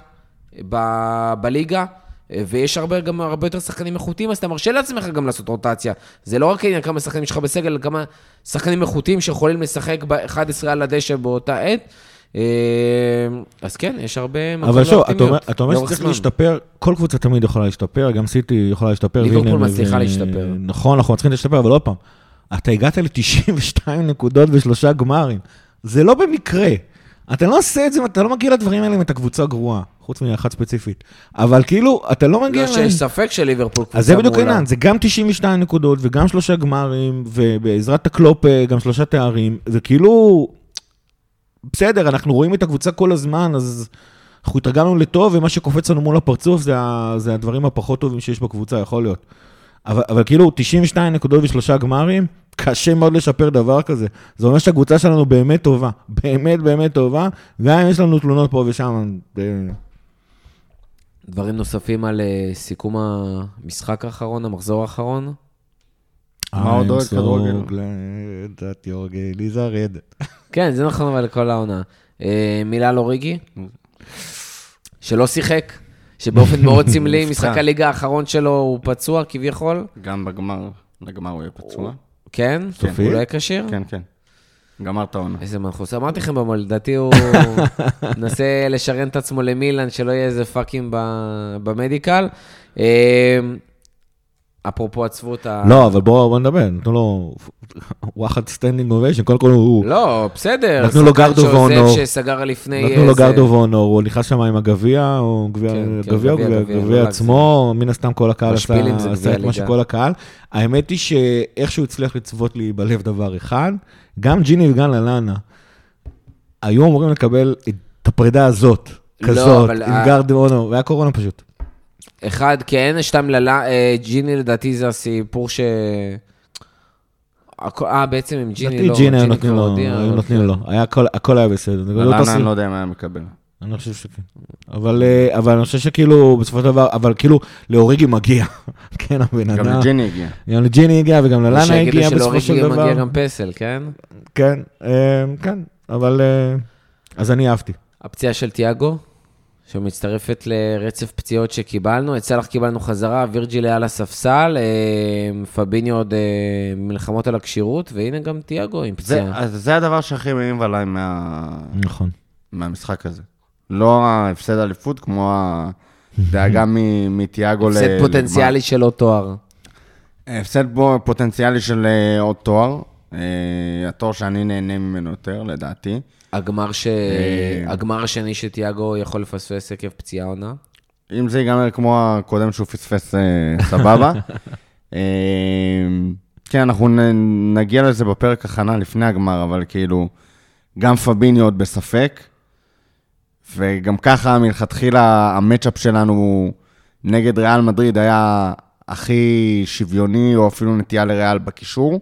ב- בליגה, אה, ויש הרבה, גם הרבה יותר שחקנים איכותיים, אז אתה מרשה לעצמך גם לעשות רוטציה. זה לא רק העניין כמה שחקנים יש לך בסגל, אלא כמה שחקנים איכותיים שיכולים לשחק ב-11 על הדשא באותה עת. אה, אז כן, יש הרבה מקום אבל שוב, אתה אומר- לאופטימיות שצריך. להשתפר, כל קבוצה תמיד יכולה להשתפר, גם סיטי יכולה להשתפר. ליברפול מצליחה להשתפר. נכון, אנחנו צריכים להשתפר, אבל עוד פעם, אתה הגעת ל-92 נקודות ושלושה גמרים. זה לא במקרה. אתה לא עושה את זה, אתה לא מגיע לדברים האלה אם אתה קבוצה גרועה, חוץ מאחת ספציפית. אבל כאילו, אתה לא מגיע לא שיש ספק שליברפול קבוצה אז זה בדיוק מעולה. העניין, זה גם 92 נקודות וגם שלושה גמרים, ובעזרת הקלופ אה, גם שלושה תארים, זה כאילו, בסדר, אנחנו רואים את הקבוצה כל הזמן, אז אנחנו התרגלנו לטוב, ומה שקופץ לנו מול הפרצוף זה, ה- זה הדברים הפחות טובים שיש בקבוצה, יכול להיות. אבל, אבל כאילו, 92 נקודות ושלושה גמרים, קשה מאוד לשפר דבר כזה. זה אומר שהקבוצה שלנו באמת טובה, באמת באמת טובה, גם אם יש לנו תלונות פה ושם. זה- דברים נוספים על אה, סיכום המשחק האחרון, המחזור האחרון? מה עוד אוהד כדורגל? game is a red. כן, זה נכון, אבל לכל העונה. אה, מילה על אוריגי, שלא שיחק, שבאופן מאוד סמלי. משחק הליגה האחרון שלו הוא פצוע כביכול, גם בגמר, לגמר הוא יהיה פצוע. כן? סופי? הוא לא יהיה כשיר? כן, כן. גמר את העונה. איזה מנחוס. אמרתי לכם במול, לדעתי הוא מנסה לשריין את עצמו למילן, שלא יהיה איזה פאקים ב- ב medical. אפרופו עצבות ה... לא, אבל בואו בוא נדבר, נתנו לו וואחד standing ovation, קודם כל הוא... לא, בסדר. נתנו לו guard of honour. שסגר לפני... נתנו לו guard of honour, הוא נכנס שם עם הגביע, או גביע, כן, כן, גביע, או לא. עצמו, מן הסתם כל הקהל עשה את מה. שכל הקהל. האמת היא שאיכשהו הצליח לצוות לי בלב דבר אחד, גם ג'יני וגם ללאנה היו אמורים לקבל את הפרידה הזאת, לא, כזאת, עם גרדו ואונור, והיה קורונה פשוט. אחד, כן, שתיים, ללה, אה, ג'יני לדעתי זה הסיפור ש... אה, בעצם עם ג'יני לדעתי לא, ג'יני נותנים כבר לו, הודיע, היו נותנים כן. לו, היה הכל- הכל היה בסדר. לא. אני לא יודע מה היה מקבל. אני חושב שכן. אבל, אה, אבל אני חושב שכאילו, בסופו של דבר, אבל כאילו, לאוריגי מגיע. כן, הבן גם אדם. לג'יני הגיע. גם לג'יני הגיע וגם ללאנה הגיע בסופו שלאוריגי של דבר. מגיע גם פסל, כן? כן, אה, כן, אבל... אז אני אהבתי. הפציעה של תיאגו, שמצטרפת לרצף פציעות שקיבלנו. את סאלח קיבלנו חזרה, וירג'יל היה על הספסל, אה, פביניו עוד אה, מלחמות על הכשירות, והנה גם תיאגו עם זה, פציעה. אז זה הדבר שהכי מעיב עליי מה, נכון. מהמשחק הזה. לא ההפסד אליפות, כמו הדאגה מ- מתיאגו ל... הפסד פוטנציאלי של עוד תואר. הפסד פוטנציאלי של אה, עוד תואר. אה, התואר שאני נהנה ממנו יותר, לדעתי. הגמר, ש... אה. הגמר השני שתיאגו יכול לפספס עקב פציעה עונה. אם זה ייגמר כמו הקודם שהוא פספס, אה, סבבה. כן, אנחנו נגיע לזה בפרק הכנה לפני הגמר, אבל כאילו, גם פביני עוד בספק, וגם ככה מלכתחילה המצ'אפ שלנו נגד ריאל מדריד היה הכי שוויוני, או אפילו נטייה לריאל בקישור.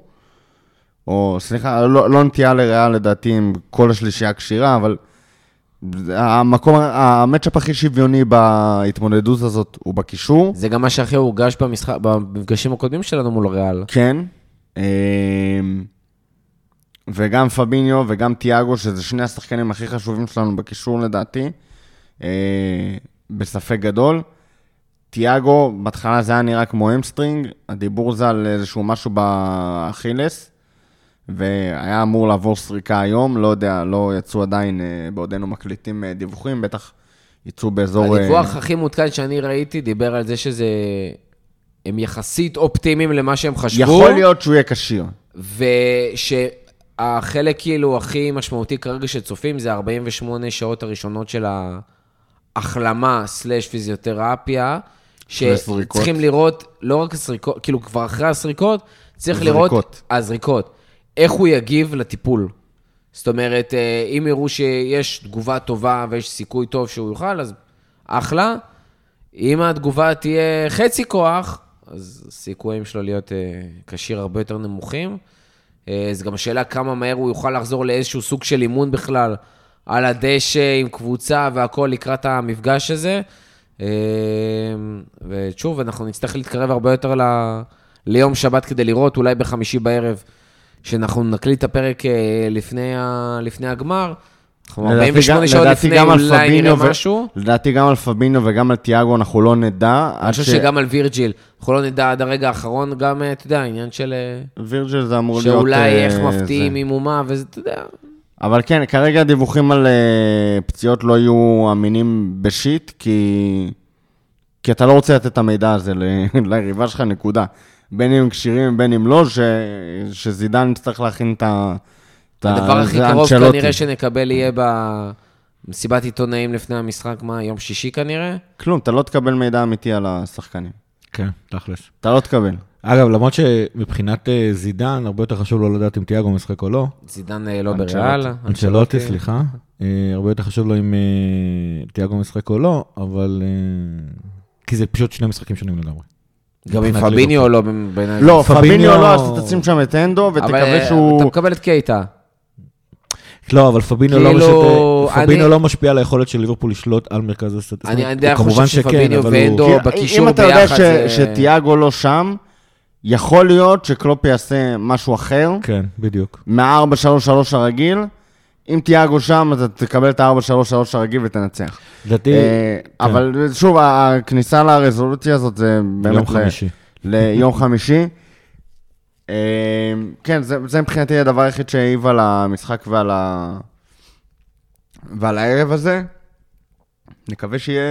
או סליחה, לא, לא נטייה לריאל לדעתי עם כל השלישייה הכשירה, אבל המקום, המצ'אפ הכי שוויוני בהתמודדות הזאת הוא בקישור. זה גם מה שהכי הורגש במשחק, במפגשים הקודמים שלנו מול ריאל. כן. אמ, וגם פביניו וגם תיאגו, שזה שני השחקנים הכי חשובים שלנו בקישור לדעתי, אה, בספק גדול. תיאגו, בהתחלה זה היה נראה כמו hamstring, הדיבור זה על איזשהו משהו באכילס, והיה אמור לעבור סריקה היום, לא יודע, לא יצאו עדיין, אה, בעודנו מקליטים אה, דיווחים, בטח יצאו באזור... הדיווח אה, הכי מעודכן שאני ראיתי דיבר על זה שזה... הם יחסית אופטימיים למה שהם חשבו. יכול להיות שהוא יהיה כשיר. ושהחלק כאילו הכי משמעותי כרגע שצופים זה 48 שעות הראשונות של ההחלמה סלש פיזיותרפיה. שצריכים לראות, לא רק הסריקות, כאילו כבר אחרי הסריקות, צריך. לראות, הזריקות, איך הוא יגיב לטיפול. זאת אומרת, אה, אם יראו שיש תגובה טובה ויש סיכוי טוב שהוא יוכל, אז אחלה. אם התגובה תהיה חצי כוח, אז הסיכויים שלו להיות אה, כשיר הרבה יותר נמוכים. אה, אז גם השאלה כמה מהר הוא יוכל לחזור לאיזשהו סוג של אימון בכלל על הדשא עם קבוצה והכול לקראת המפגש הזה. ושוב, אנחנו נצטרך להתקרב הרבה יותר ל... ליום שבת כדי לראות, אולי בחמישי בערב, שאנחנו נקליט את הפרק אה, לפני, ה... לפני הגמר. אנחנו לדעתי 48 גם- שעות לפני, אולי נראה ו- משהו. לדעתי גם על פבינו וגם על תיאגו אנחנו לא נדע. אני חושב ש- שגם על וירג'יל, אנחנו לא נדע עד הרגע האחרון, גם, אה, אתה יודע, עניין של... אה, וירג'ל זה אמור להיות... שאולי איך מפתיעים זה. עם אומה, וזה, אתה יודע. אבל כן, כרגע הדיווחים על פציעות לא יהיו אמינים בשיט, כי... כי אתה לא רוצה לתת את המידע הזה ל- ליריבה שלך, נקודה. בין אם כשירים, בין אם לא, ש... שזידן יצטרך להכין את ה... את ה- הדבר הכי קרוב אנצ'לוטי. כנראה שנקבל יהיה במסיבת עיתונאים לפני המשחק, מה, יום שישי כנראה? כלום, אתה לא תקבל מידע אמיתי על השחקנים. כן, תכלס. אתה לא תקבל. אגב, למרות שמבחינת אה, זידן, הרבה יותר חשוב לו לדעת אם תיאגו משחק או לא. זידן אה, לא. בריאל. אנצ'לוטי, סליחה. אה, הרבה יותר חשוב לו אם תיאגו משחק או לא, אבל... כי זה פשוט שני משחקים שונים לגמרי. גם עם פביניו לא בעיניי. לא, פביניו- לא, אז תשים שם את אנדו, ותקווה אה, שהוא... אתה מקבל את קייטה. לא, אבל פביניו לא כאילו, משפיע- פביניו אני- לא משפיע על היכולת של ליברפול לשלוט על מרכז הסטטיסטיקה. אני עדיין חושב שפביניו ואנדו כי בקישור אם אתה יודע ביחד ש- זה- שתיאגו לא שם, יכול להיות שקלופ יעשה משהו אחר, כן, בדיוק. מה-4-3-3 הרגיל. אם תיאגו שם, אתה תקבל את ה-4-3-3 הרגיל ותנצח. לדעתי, אה, כן. אבל שוב, הכניסה לרזולוציה הזאת זה באמת... יום חמישי. ליום חמישי. אה, כן, זה, זה מבחינתי הדבר היחיד שהעיב על המשחק ועל, ה... ועל הערב הזה. נקווה שיהיה,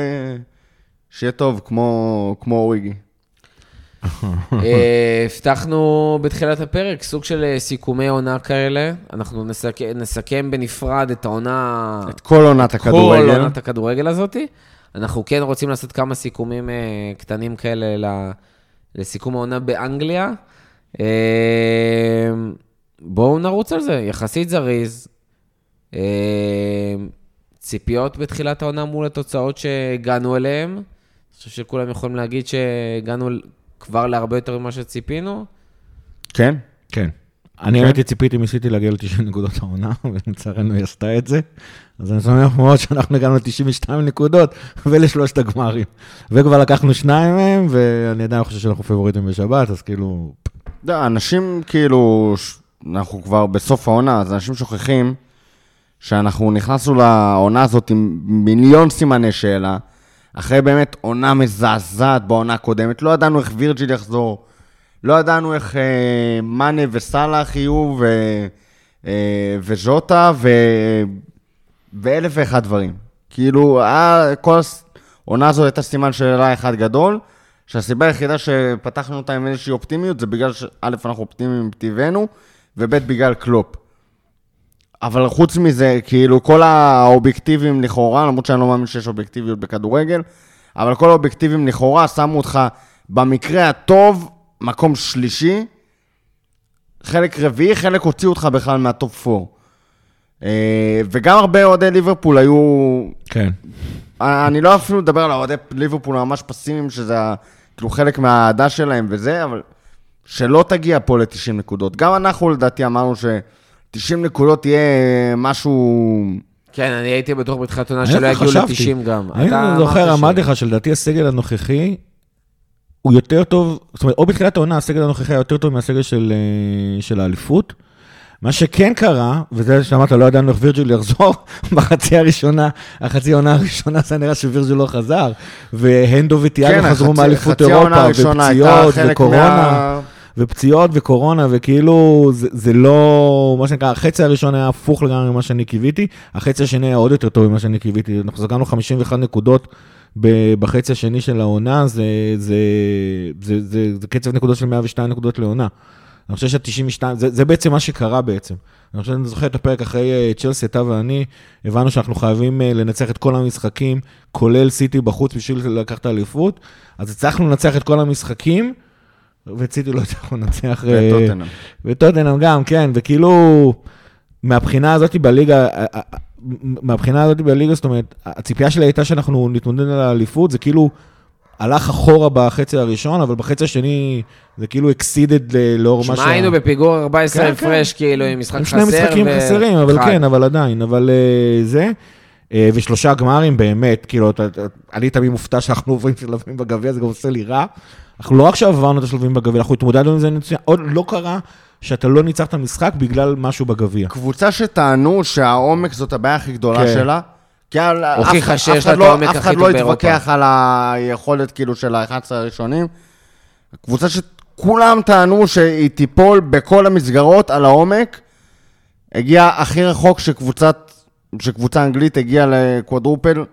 שיהיה טוב, כמו, כמו אוריגי. אה, הבטחנו בתחילת הפרק סוג של אה, סיכומי עונה כאלה. אנחנו נסכם, נסכם בנפרד את העונה... את כל עונת כל הכדורגל. עונת הכדורגל הזאתי. אנחנו כן רוצים לעשות כמה סיכומים אה, קטנים כאלה ל- לסיכום העונה באנגליה. אה, בואו נרוץ על זה, יחסית זריז. אה, ציפיות בתחילת העונה מול התוצאות שהגענו אליהן. אני חושב שכולם יכולים להגיד שהגענו כבר להרבה יותר ממה שציפינו. כן? כן. אני האמת היא ציפיתי מסיטי להגיע ל-90 נקודות העונה, ולצערנו היא עשתה את זה. אז אני שמח מאוד שאנחנו הגענו ל-92 נקודות ולשלושת הגמרים. וכבר לקחנו שניים מהם, ואני עדיין חושב שאנחנו פבוריטים בשבת, אז כאילו... אתה יודע, אנשים כאילו, אנחנו כבר בסוף העונה, אז אנשים שוכחים שאנחנו נכנסנו לעונה הזאת עם מיליון סימני שאלה, אחרי באמת עונה מזעזעת בעונה הקודמת, לא ידענו איך וירג'יל יחזור, לא ידענו איך אה, מאנה וסאלח יהיו, ו, אה, וז'וטה, ו, ואלף ואחד דברים. כאילו, היה, כל העונה הזו הייתה סימן שאלה אחד גדול, שהסיבה היחידה שפתחנו אותה עם איזושהי אופטימיות, זה בגלל שא', אנחנו אופטימיים מטבענו, וב', בגלל קלופ. אבל חוץ מזה, כאילו, כל האובייקטיבים לכאורה, למרות שאני לא מאמין שיש אובייקטיביות בכדורגל, אבל כל האובייקטיבים לכאורה שמו אותך במקרה הטוב, מקום שלישי, חלק רביעי, חלק הוציאו אותך בכלל מהטופ 4. אה, וגם הרבה אוהדי ליברפול היו... כן. אני לא אפילו מדבר על אוהדי ליברפול ממש פסימיים, שזה כאילו חלק מהאהדה שלהם וזה, אבל שלא תגיע פה ל-90 נקודות. גם אנחנו לדעתי אמרנו ש-90 נקודות יהיה משהו... כן, אני הייתי בטוח בתחילת העונה אני שלא יגיעו חשבתי. ל-90 גם. אני זוכר, אמרתי לך שלדעתי הסגל הנוכחי הוא יותר טוב, זאת אומרת, או בתחילת העונה הסגל הנוכחי היה יותר טוב מהסגל של, אה, של האליפות, מה שכן קרה, וזה שאמרת, לא ידענו איך וירג'יל יחזור, בחצי הראשונה, החצי העונה הראשונה זה נראה שווירג'יל לא חזר, והנדו וטיאגו כן, חזרו מאליפות אירופה, ופציעות, וקורונה. ופציעות וקורונה, וכאילו, זה, זה לא, מה שנקרא, החצי הראשון היה הפוך לגמרי ממה שאני קיוויתי, החצי השני היה עוד יותר טוב ממה שאני קיוויתי. אנחנו סגרנו 51 נקודות בחצי השני של העונה, זה, זה, זה, זה, זה, זה קצב נקודות של 102 נקודות לעונה. אני חושב שה-92, זה, זה בעצם מה שקרה בעצם. אני חושב שאני זוכר את הפרק אחרי אה, צ'לסי, אתה ואני, הבנו שאנחנו חייבים אה, לנצח את כל המשחקים, כולל סיטי בחוץ בשביל לקחת את האליפות, אז הצלחנו לנצח את כל המשחקים, ואת סיטי לא הצלחנו לנצח. אה, וטוטנהאם. וטוטנאם גם, כן, וכאילו, מהבחינה הזאת בליגה, אה, אה, מהבחינה הזאת בליגה, זאת אומרת, הציפייה שלי הייתה שאנחנו נתמודד על האליפות, זה כאילו הלך אחורה בחצי הראשון, אבל בחצי השני זה כאילו ל- לאור מה שמע, היינו בפיגור 14 כן, הפרש, כאילו, עם משחק עם חסר. שני משחקים ו- חסרים, אבל אחד. כן, אבל עדיין, אבל זה. ושלושה גמרים, באמת, כאילו, אני תמיד מופתע שאנחנו עוברים שלבים בגביע, זה גם עושה לי רע. אנחנו לא רק שעברנו את השלבים בגביע, אנחנו התמודדנו עם זה מצוין. עוד לא קרה שאתה לא ניצחת משחק בגלל משהו בגביע. קבוצה שטענו שהעומק זאת הבעיה הכי גדולה כן. שלה. כי אף הוכיחה אחד- שיש אף לה אחד את לא- העומק אף הכי אחד טוב לא באירופה. התווכח על היכולת כאילו של ה-11 הראשונים. קבוצה שכולם טענו שהיא תיפול בכל המסגרות על העומק, הגיעה הכי רחוק שקבוצת, שקבוצה אנגלית הגיעה לקוואדרופל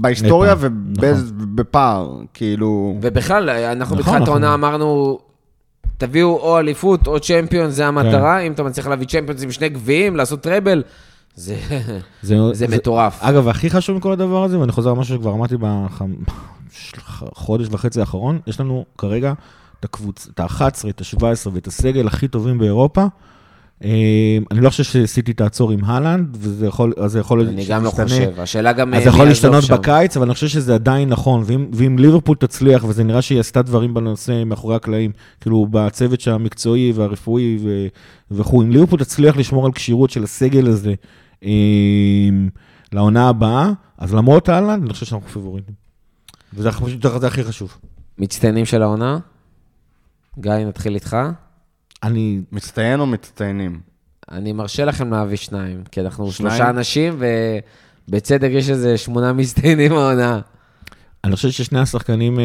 בהיסטוריה פעם, ובפער, כאילו... ובכלל, אנחנו נכון, בתחילת נכון. העונה אמרנו, תביאו או אליפות או צ'מפיון, זה כן. המטרה. אם אתה מצליח להביא צ'מפיונס עם שני גביעים, לעשות טראבל, זה זה מטורף. אגב, הכי חשוב מכל הדבר הזה, ואני חוזר על משהו שכבר אמרתי בחודש וחצי האחרון, יש לנו כרגע את הקבוצ... את ה-11, את ה-17 ואת הסגל הכי טובים באירופה. אה, אני לא חושב שסיטי תעצור עם הלנד, וזה יכול, אז זה יכול אני גם לא להשתנה. חושב. השאלה גם אז מי זה יכול יעזוב להשתנות שם. בקיץ, אבל אני חושב שזה עדיין נכון. ואם, ואם ליברפול תצליח, וזה נראה שהיא עשתה דברים בנושא מאחורי הקלעים, כאילו בצוות המקצועי והרפואי ו, וכו', אם ליברפול תצליח לשמור על כשירות של הסגל הזה אה, לעונה הבאה, אז למרות אהלנד, אני חושב שאנחנו פיבוריטים. וזה הכי- זה הכי חשוב. מצטיינים של העונה? גיא, נתחיל איתך. אני, מצטיין או מצטיינים? אני מרשה לכם להביא שניים, כי אנחנו שניים? שלושה אנשים, ובצדק יש איזה שמונה מצטיינים העונה. אני חושב ששני השחקנים אה,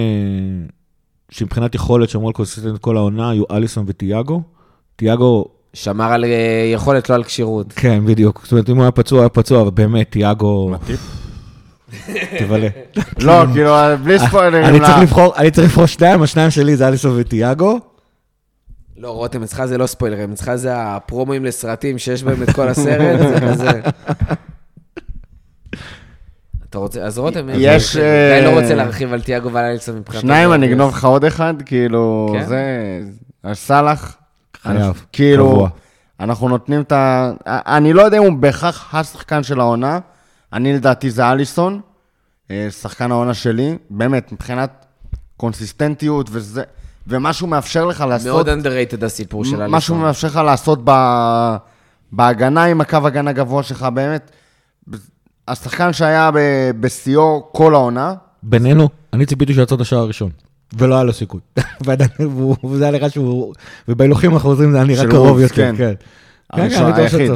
שמבחינת יכולת שמרו על consistent כל העונה, היו אליסון וטיאגו. טיאגו שמר על אה, יכולת, לא על כשירות. כן, בדיוק. זאת אומרת, אם הוא היה פצוע, היה פצוע, אבל באמת, תיאגו, מטיפ? תבלה. לא, כאילו, בלי ספוילרים. אני צריך אני צריך לבחור שניים, השניים שלי זה אליסון וטיאגו. לא, רותם, אצלך זה לא ספוילרים, אצלך זה הפרומואים לסרטים שיש בהם את כל הסרט, זה כזה... אתה רוצה, אז רותם, יש, גיא אה, לא רוצה להרחיב על תיאגו ועל אליקסון מבחינת... שניים, אני. אגנוב לך עוד אחד, כאילו, כן? זה... סאלח. חייב, כאילו, קבוע. אנחנו נותנים את ה... אני לא יודע אם הוא בהכרח השחקן של העונה. אני לדעתי זה אליסון, אה, שחקן העונה שלי. באמת, מבחינת קונסיסטנטיות וזה... ומה שהוא מאפשר לך לעשות... מאוד underrated הסיפור של אליקסון. מה שהוא מאפשר לך לעשות ב... בהגנה עם הקו הגנה גבוה שלך, באמת. השחקן שהיה ב- בשיאו כל העונה, בינינו, אני ציפיתי יעצור את השער הראשון, ולא היה לו סיכוי. וזה היה נראה שהוא, ובהילוכים החוזרים זה היה נראה קרוב יותר, כן. כן. כן, כן, הראשון, בטוח היחיד.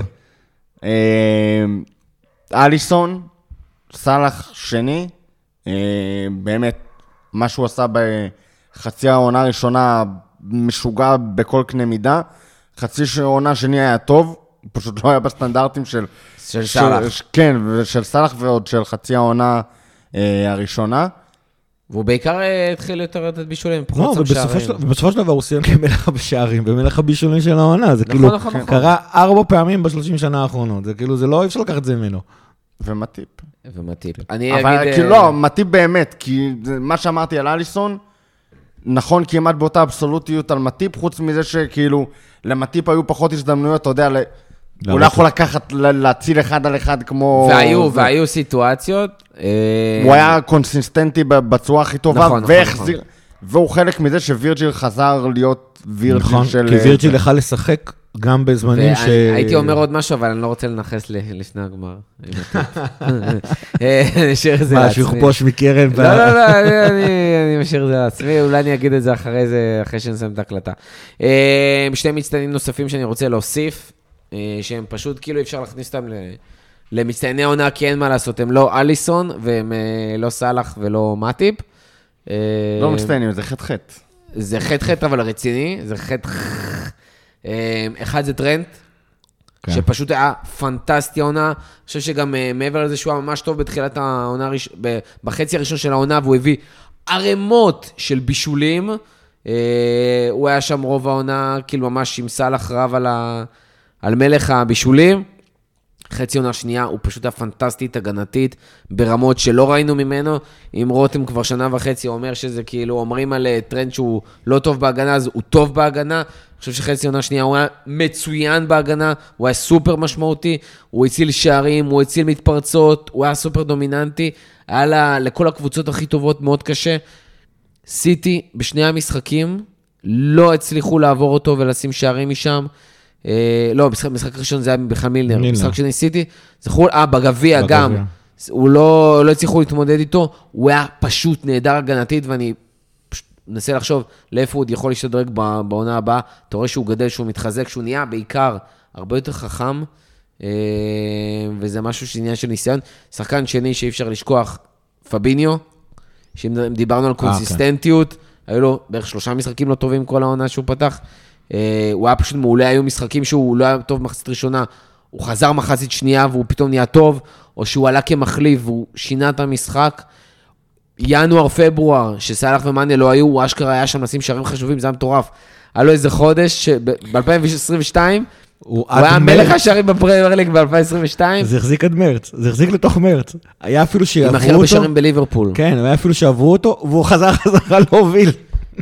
אה, אליסון, סאלח שני, אה, באמת, מה שהוא עשה בחצי העונה הראשונה משוגע בכל קנה מידה. חצי העונה שני היה טוב, פשוט לא היה בסטנדרטים של... של סאלח. כן, של סאלח ועוד של חצי העונה אה, הראשונה. והוא בעיקר אה, התחיל יותר לתת בישולים, לא, פחות שם של- שערים. ובסופו של דבר הוא סיים כמלך בשערים ומלך הבישולים של העונה, זה נכון, כאילו נכון, נכון. קרה ארבע פעמים בשלושים שנה האחרונות, זה כאילו, זה לא, אי אפשר לקחת את זה ממנו. ומטיפ. ומטיפ. אני אגיד... אבל אה, כאילו לא, מטיפ באמת, כי מה שאמרתי על אליסון, נכון כמעט באותה אבסולוטיות על מטיפ, חוץ מזה שכאילו, למטיפ היו פחות הזדמנויות, אתה יודע, ל- הוא לא יכול לקחת, להציל אחד על אחד כמו... והיו, זה. והיו סיטואציות. אה, הוא היה קונסיסטנטי בצורה הכי טובה, נכון, נכון, והחזיר... והוא חלק מזה שווירג'יל חזר להיות וירג'יל נכון, של... כי וירג'יל יכל לשחק גם בזמנים ש... הייתי אומר עוד משהו, אבל אני לא רוצה לנכס ל- לפני הגמר. אני אשאיר את זה מה, לעצמי. שהוא יכבוש מקרן? לא, לא, לא, אני- משאיר את זה לעצמי, אולי אני אגיד את זה אחרי זה, אחרי שנסיים את ההקלטה. אה, שני מצטיינים נוספים שאני רוצה להוסיף. אה, שהם פשוט כאילו אי אפשר להכניס אותם למצטייני העונה, כי אין מה לעשות, הם לא אליסון, והם אה, לא סאלח ולא מאטיפ. לא מצטיינים, זה חטא-חטא. זה חטא-חטא, אבל רציני, זה חטא... אה, אחד זה טרנט, כן. שפשוט היה פנטסטי העונה. אני חושב שגם אה, מעבר לזה שהוא היה ממש טוב בתחילת העונה, בחצי הראשון של העונה, והוא הביא ערימות של בישולים. אה, הוא היה שם רוב העונה, כאילו ממש עם סאלח רב על, ה... על מלך הבישולים. חצי עונה שנייה, הוא פשוט היה פנטסטית הגנתית, ברמות שלא ראינו ממנו. אם רותם כבר שנה וחצי אומר שזה כאילו, אומרים על אה, טרנט שהוא לא טוב בהגנה, אז הוא טוב בהגנה. אני חושב שחצי עונה שנייה הוא היה מצוין בהגנה, הוא היה סופר משמעותי, הוא הציל שערים, הוא הציל מתפרצות, הוא היה סופר דומיננטי. היה לכל הקבוצות הכי טובות מאוד קשה. סיטי, בשני המשחקים, לא הצליחו לעבור אותו ולשים שערים משם. אה, לא, משחק, משחק ראשון זה היה בכלל מילנר. מילנר. משחק שני סיטי, זכרו, אה, בגביע. גם. הוא לא, לא הצליחו להתמודד איתו, הוא היה פשוט נהדר הגנתית, ואני מנסה לחשוב לאיפה הוא עוד יכול להשתדרג בעונה הבאה. אתה רואה שהוא גדל, שהוא מתחזק, שהוא נהיה בעיקר הרבה יותר חכם, אה, וזה משהו שעניין של ניסיון. שחקן שני שאי אפשר לשכוח, פביניו, שאם דיברנו על כן. קונסיסטנטיות, היו לו בערך שלושה משחקים לא טובים כל העונה שהוא פתח. אה, הוא היה פשוט מעולה, היו משחקים שהוא לא היה טוב במחצית ראשונה, הוא חזר מחצית שנייה והוא פתאום נהיה טוב, או שהוא עלה כמחליף והוא שינה את המשחק. ינואר, פברואר, שסאלח ומאניה לא היו, הוא אשכרה היה שם לשים שערים חשובים, זה היה מטורף. היה לו איזה חודש, ב-2022, הוא עד היה מרץ. מלך השערים בפרמייר ליג ב-2022, זה החזיק עד מרץ, זה החזיק לתוך מרץ. היה אפילו עם שעברו הכי הרבה אותו, שערים בליברפול. כן, היה אפילו שעברו אותו, והוא חזר חזרה להוביל.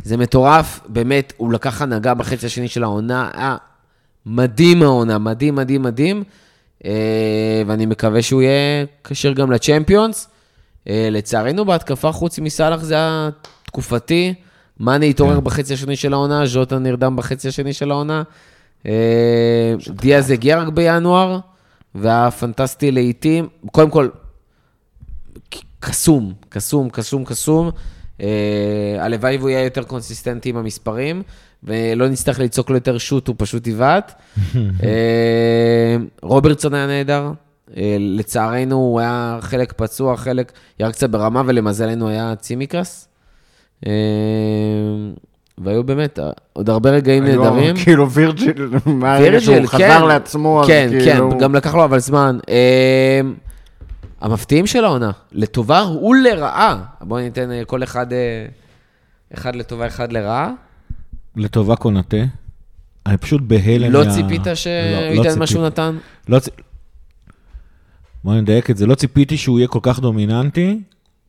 זה מטורף, באמת, הוא לקח הנהגה בחצי השני של העונה, היה מדהים העונה, מדהים, מדהים, מדהים, אה, ואני מקווה שהוא יהיה כשיר גם לצ'מפיונס. אה, לצערנו, בהתקפה, חוץ מסאלח, זה היה תקופתי. מאני התעורר כן. בחצי השני של העונה, ז'וטה נרדם בחצי השני של העונה. אה, דיאז הגיע רק בינואר, והיה פנטסטי לעיתים. קודם כל, קסום, קסום, קסום, קסום. אה, הלוואי והוא יהיה יותר קונסיסטנטי עם המספרים, ולא נצטרך לצעוק לו יותר שוט, הוא פשוט יבעט. אה, רוברטסון היה נהדר. אה, לצערנו, הוא היה חלק פצוע, חלק ירד קצת ברמה, ולמזלנו היה צימקס. והיו באמת עוד הרבה רגעים נהדרים. כאילו וירג'יל, מהרגע שהוא כן. חזר לעצמו, אז כן, כאילו... כן, גם לקח לו אבל זמן. המפתיעים של העונה, לטובה ולרעה. בואו ניתן אה, כל אחד, אה, אחד לטובה, אחד לרעה. לטובה קונאטה. אני פשוט בהלם. לא מה- ציפית לא, שהוא לא ייתן מה שהוא. נתן? לא צ... בוא נדייק את זה, לא ציפיתי שהוא יהיה כל כך דומיננטי.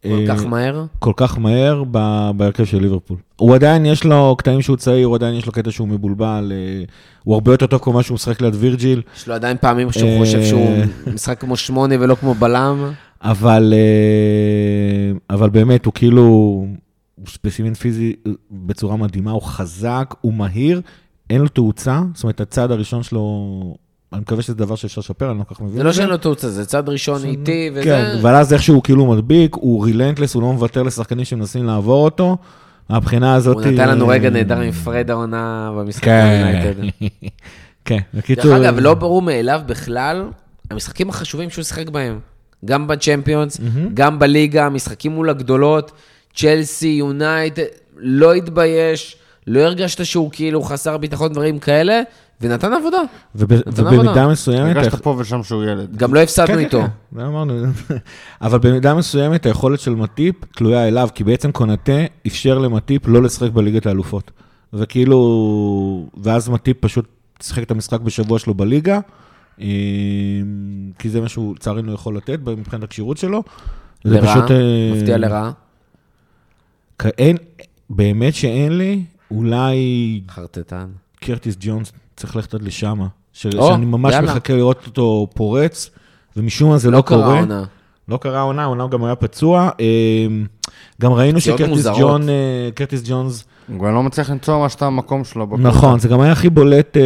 כל אה, כך מהר. כל כך מהר בהרכב של ליברפול. הוא עדיין, יש לו קטעים שהוא צעיר, הוא עדיין יש לו קטע שהוא מבולבל, אה, הוא הרבה יותר טוב כמו שהוא משחק ליד וירג'יל, יש לו עדיין פעמים שהוא אה, חושב שהוא משחק כמו שמונה ולא כמו בלם. אבל, אה, אבל באמת, הוא כאילו, הוא ספסימין פיזי אה, בצורה מדהימה, הוא חזק, הוא מהיר, אין לו תאוצה, זאת אומרת, הצעד הראשון שלו, אני מקווה שזה דבר שאפשר לשפר, אני לא כל כך מבין זה לא שאין לו תאוצה, זה צד ראשון. איטי, וזה... כן, אבל אז איכשהו כאילו הוא מדביק, הוא רילנטלס, הוא לא מוותר לשחקנים שמנסים לעבור אותו. מהבחינה הזאת... הוא נתן לנו אה, רגע נהדר עם פרד העונה במשחק כן, ביונייטד. כן, דרך בקיצור... אגב, לא ברור מאליו בכלל, המשחקים החשובים שהוא שיחק בהם. גם בצ'מפיונס, גם בליגה, המשחקים מול הגדולות, צ'לסי, יונייטד, לא התבייש, לא הרגשת שהוא כאילו חסר ביטחון, דברים כאלה, ונתן עבודה. ובמידה. מסוימת... הרגשת פה ושם שהוא ילד. גם לא הפסדנו כן, איתו. כן, זה אמרנו. אבל במידה מסוימת היכולת של מטיפ תלויה אליו, כי בעצם קונאטה אפשר למטיפ לא לשחק בליגת האלופות. וכאילו, ואז מטיפ פשוט שיחק את המשחק בשבוע שלו בליגה, אה, כי זה מה שהוא לצערנו יכול לתת מבחינת הכשירות שלו. לרעה, אה, מפתיע לרעה. אין, באמת שאין לי, אולי חרטטן. קרטיס ג'ונס צריך ללכת עד לשם, ש- או, שאני ממש יאללה. מחכה לראות אותו פורץ, ומשום מה זה לא לא קרה קורה. עונה. לא קרה העונה, העונה גם היה פצוע. אה, גם ראינו שקרטיס. ג'ון, אה, קרטיס ג'ונס, הוא גם לא מצליח למצוא ממש את המקום שלו. בקבוצה. נכון, זה גם היה הכי בולט, אה,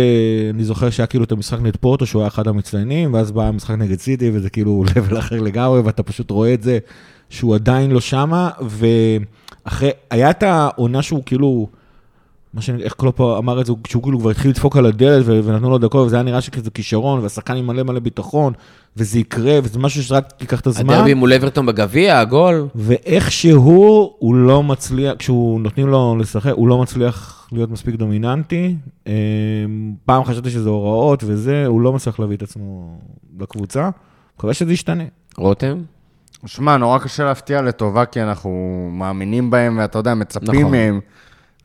אני זוכר שהיה כאילו את המשחק נגד פורטו, שהוא היה אחד המצטיינים, ואז בא המשחק נגד סיטי, וזה כאילו לבל אחר לגמרי, ואתה פשוט רואה את זה שהוא עדיין לא שמה, ואחרי, היה את העונה שהוא כאילו מה ש... איך קלופ אמר את זה, כשהוא כאילו כבר התחיל לדפוק על הדלת ו- ונתנו לו דקות, וזה היה נראה שכזה כישרון, והשחקן עם מלא מלא ביטחון, וזה יקרה, וזה משהו שרק ייקח את הזמן. הדרבי מול אברטון בגביע, הגול. ואיכשהו הוא לא מצליח, כשהוא נותנים לו לשחק, הוא לא מצליח להיות מספיק דומיננטי. אה, פעם חשבתי שזה הוראות וזה, הוא לא מצליח להביא את עצמו לקבוצה. מקווה שזה ישתנה. רותם? שמע, נורא קשה להפתיע לטובה, כי אנחנו מאמינים בהם, ואתה יודע, מצפים נכון. מהם.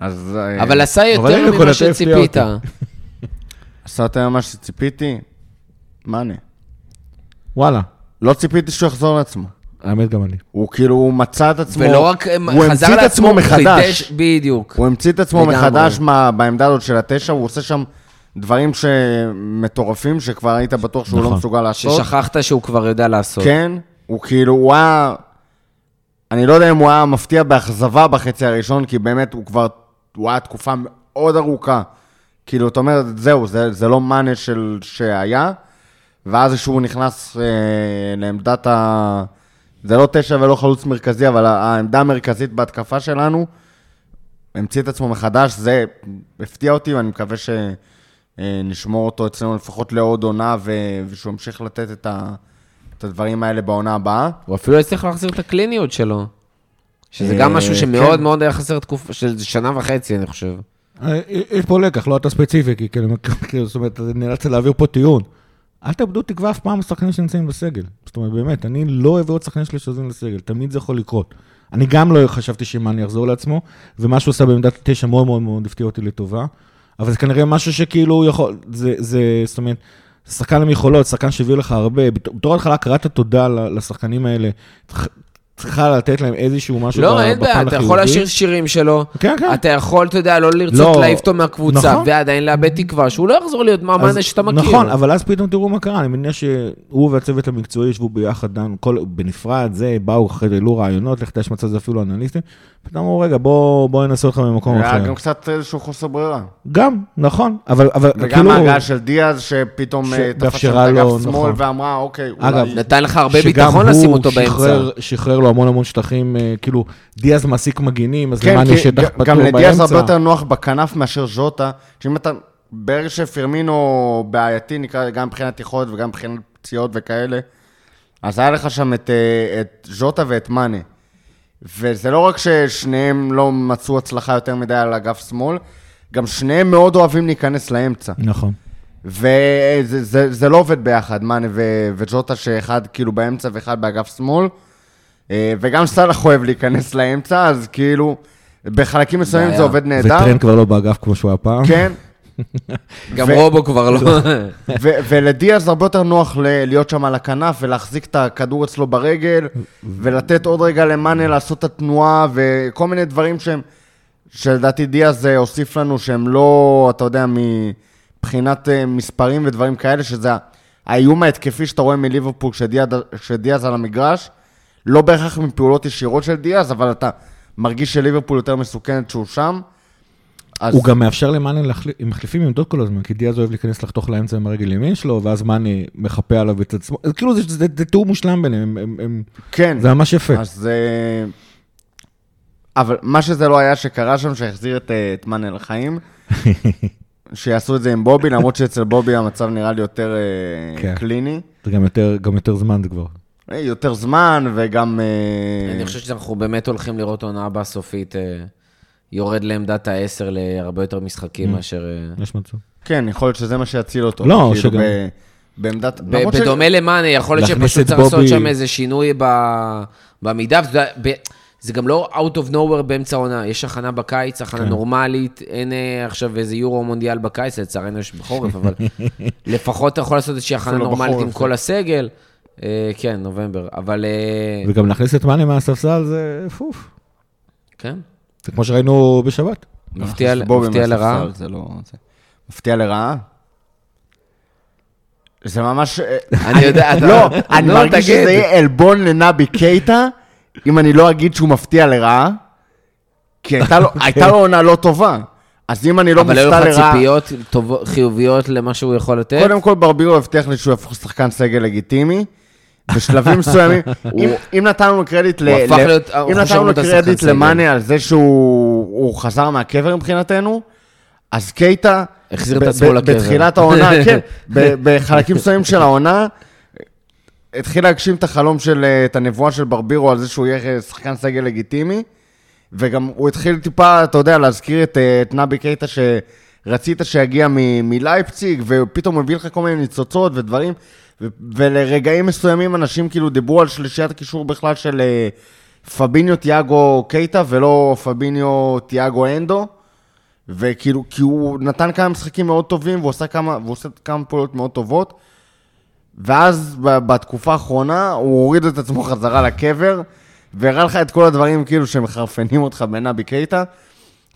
אז... אה, אבל עשה יותר ממה שציפית. עשה יותר ממה שציפיתי. מאנה. וואלה, לא ציפיתי שהוא יחזור לעצמו. האמת גם אני. הוא כאילו, הוא מצא את עצמו... ולא רק הוא חזר המציא את עצמו הוא מחדש. חידש- בדיוק. הוא המציא את עצמו לגמרי. מחדש מה, בעמדה הזאת של התשע, הוא עושה שם דברים שמטורפים, שכבר היית בטוח שהוא נכון. לא מסוגל לעשות. ששכחת שהוא כבר יודע לעשות. כן, הוא כאילו, הוא היה... אני לא יודע אם הוא היה מפתיע באכזבה בחצי הראשון, כי באמת הוא כבר, הוא היה תקופה מאוד ארוכה. כאילו, אתה אומר, זהו, זה, זה לא מאנה של שהיה, ואז כשהוא נכנס אה, לעמדת ה... זה לא תשע ולא חלוץ מרכזי, אבל העמדה המרכזית בהתקפה שלנו, המציא את עצמו מחדש, זה הפתיע אותי, ואני מקווה שנשמור אותו אצלנו לפחות לעוד עונה, ו- ושהוא ימשיך לתת את, ה- את הדברים האלה בעונה הבאה. הוא אפילו הצליח להחזיר את הקליניות שלו. שזה גם אה, משהו שמאוד כן. מאוד היה חסר תקופה של שנה וחצי, אני חושב. אה, יש פה לקח, לא אתה ספציפי, כי כאילו, כאילו, זאת אומרת, נאלצת להעביר פה טיעון. אל תאבדו תקווה אף פעם לשחקנים שנמצאים בסגל. זאת אומרת, באמת, אני לא אוהב עוד שחקנים שלי שעוזרים לסגל, תמיד זה יכול לקרות. אני גם לא חשבתי שמאני יחזור לעצמו, ומה שהוא עשה בעמדת תשע מאוד מאוד מאוד הפתיע אותי לטובה, אבל זה כנראה משהו שכאילו יכול, זה, זה, זאת אומרת, שחקן עם יכולות, שחקן שהביא לך הרבה, בת- בתור התחלה קראת תודה לשחקנים האלה, צריכה לתת להם איזשהו משהו לא, ב- אין בעיה, בפן אתה החיובי. יכול לשיר שירים שלו. כן, כן. אתה יכול, אתה יודע, לא לרצות לא, להעיף אותו מהקבוצה, נכון. ועדיין לאבד תקווה, שהוא לא יחזור להיות מאמן שאתה מכיר. נכון, אבל אז פתאום תראו מה קרה, אני מניח שהוא והצוות המקצועי ישבו ביחד, דנו, כל, בנפרד, זה, באו אחרי זה, העלו רעיונות, לך מצב זה אפילו אנליסטים, פתאום אמרו, רגע, בוא, בוא ננסה אותך במקום היה אחר. גם קצת איזשהו חוסר ברירה. גם, נכון, אבל, אבל וגם כאילו, ההגעה של דיאז, שפתאום אה, תפס שם את אגף שמאל נכון. ואמרה, אוקיי, אגב, אולי... נתן לך הרבה ביטחון לשים אותו באמצע. שחרר לו המון המון שטחים, אה, כאילו, דיאז מעסיק מגינים, אז כן, למען יש שטח ג- פתוח גם לדיאז הרבה באמצע. יותר נוח בכנף מאשר ז'וטה, שאם אתה, ברגע שפרמינו בעייתי, נקרא, גם מבחינת יכולת וגם מבחינת פציעות וכאלה, אז היה לך שם את, אה, את ז'וטה ואת מאנה. וזה לא רק ששניהם לא מצאו הצלחה יותר מדי על אגף שמאל, גם שניהם מאוד אוהבים להיכנס לאמצע. נכון. וזה זה, זה לא עובד ביחד, מאנה וג'וטה, שאחד כאילו באמצע ואחד באגף שמאל. אה, וגם סאלח אוהב להיכנס לאמצע, אז כאילו, בחלקים מסוימים. זה עובד נהדר. וטרנד כבר לא באגף כמו שהוא היה פעם. כן, גם רובו כבר לא. ולדיאז הרבה יותר נוח להיות שם על הכנף ולהחזיק את הכדור אצלו ברגל, ולתת עוד רגע למאנה לעשות את התנועה, וכל מיני דברים שהם, שלדעתי דיאז אה, הוסיף לנו שהם לא, אתה יודע, מבחינת אה, מספרים ודברים כאלה, שזה האיום ההתקפי שאתה רואה מליברפול כשדיאז על המגרש, לא בהכרח מפעולות ישירות של דיאז, אבל אתה מרגיש שליברפול יותר מסוכנת שהוא שם. אז... הוא גם מאפשר למאנה, להחליף- הם מחליפים עמדות כל הזמן, כי דיאז אוהב להיכנס לחתוך לאמצע עם הרגל ימין שלו, ואז מאנה מחפה עליו את עצמו. אז כאילו זה, זה, זה תיאור מושלם ביניהם, הם, הם, כן. זה ממש יפה. אז זה... אבל מה שזה לא היה שקרה שם, שהחזיר את, אה, את מאנה לחיים, שיעשו את זה עם בובי, למרות שאצל בובי המצב נראה לי יותר אה, כן. קליני. זה גם יותר, גם יותר זמן זה כבר. אה, יותר זמן, וגם... אה, אני חושב שאנחנו באמת הולכים לראות עונה הבאה סופית. אה, יורד לעמדת העשר להרבה יותר משחקים Mm. מאשר... יש מצב. כן, יכול להיות שזה מה שיציל אותו. לא, כאילו שגם- בעמדת... בדומה למאנה, יכול להיות שפשוט צריך לעשות שם איזה שינוי במידה. זה גם לא out of nowhere באמצע העונה, יש הכנה בקיץ, הכנה כן. נורמלית, אין עכשיו איזה יורו מונדיאל בקיץ, לצערנו יש בחורף, אבל לפחות אתה יכול לעשות איזושהי הכנה נורמלית עם בחורף, כל כן. הסגל. אה, כן, נובמבר, אבל אה, וגם להכניס את מאנה מהספסל זה פוף. כן, זה כמו שראינו בשבת. מפתיע מהספסל, לרעה. זה לא... זה- מפתיע לרעה? זה ממש... אה, אני יודע, אתה... לא, אני נו, מרגיש תגיד. שזה יהיה עלבון לנבי קייטה, אם אני לא אגיד שהוא מפתיע לרעה, כי הייתה לו- הייתה לו עונה לא טובה. אז אם אני לא אבל היו מופתע לך לרעה... ציפיות טובות- חיוביות למה שהוא יכול לתת? קודם כל, ברבירו הבטיח לי שהוא יהפוך שחקן סגל לגיטימי. בשלבים מסוימים, אם- אם נתנו לו קרדיט ל... הוא ל- להיות- אם הוא נתנו לו קרדיט. למאנה על זה שהוא הוא חזר מהקבר מבחינתנו, אז קייטה, החזיר את עצמו לקבר. בתחילת העונה, כן, בחלקים מסוימים של העונה, התחיל להגשים את החלום של, אה, את הנבואה של ברבירו על זה שהוא יהיה שחקן סגל לגיטימי, וגם הוא התחיל טיפה, אתה יודע, להזכיר את, אה, את נבי קייטה שרצית שיגיע מ- מלייפציג, ופתאום מביא לך כל מיני ניצוצות ודברים, ו- ולרגעים מסוימים אנשים כאילו דיברו על שלישיית הקישור בכלל של אה, פביניו תיאגו קייטה, ולא פביניו תיאגו אנדו. וכאילו, כי הוא נתן כמה משחקים מאוד טובים, והוא עושה כמה, והוא עושה כמה פעולות מאוד טובות, ואז בתקופה האחרונה הוא הוריד את עצמו חזרה לקבר, והראה לך את כל הדברים כאילו שמחרפנים אותך בנבי קייטה,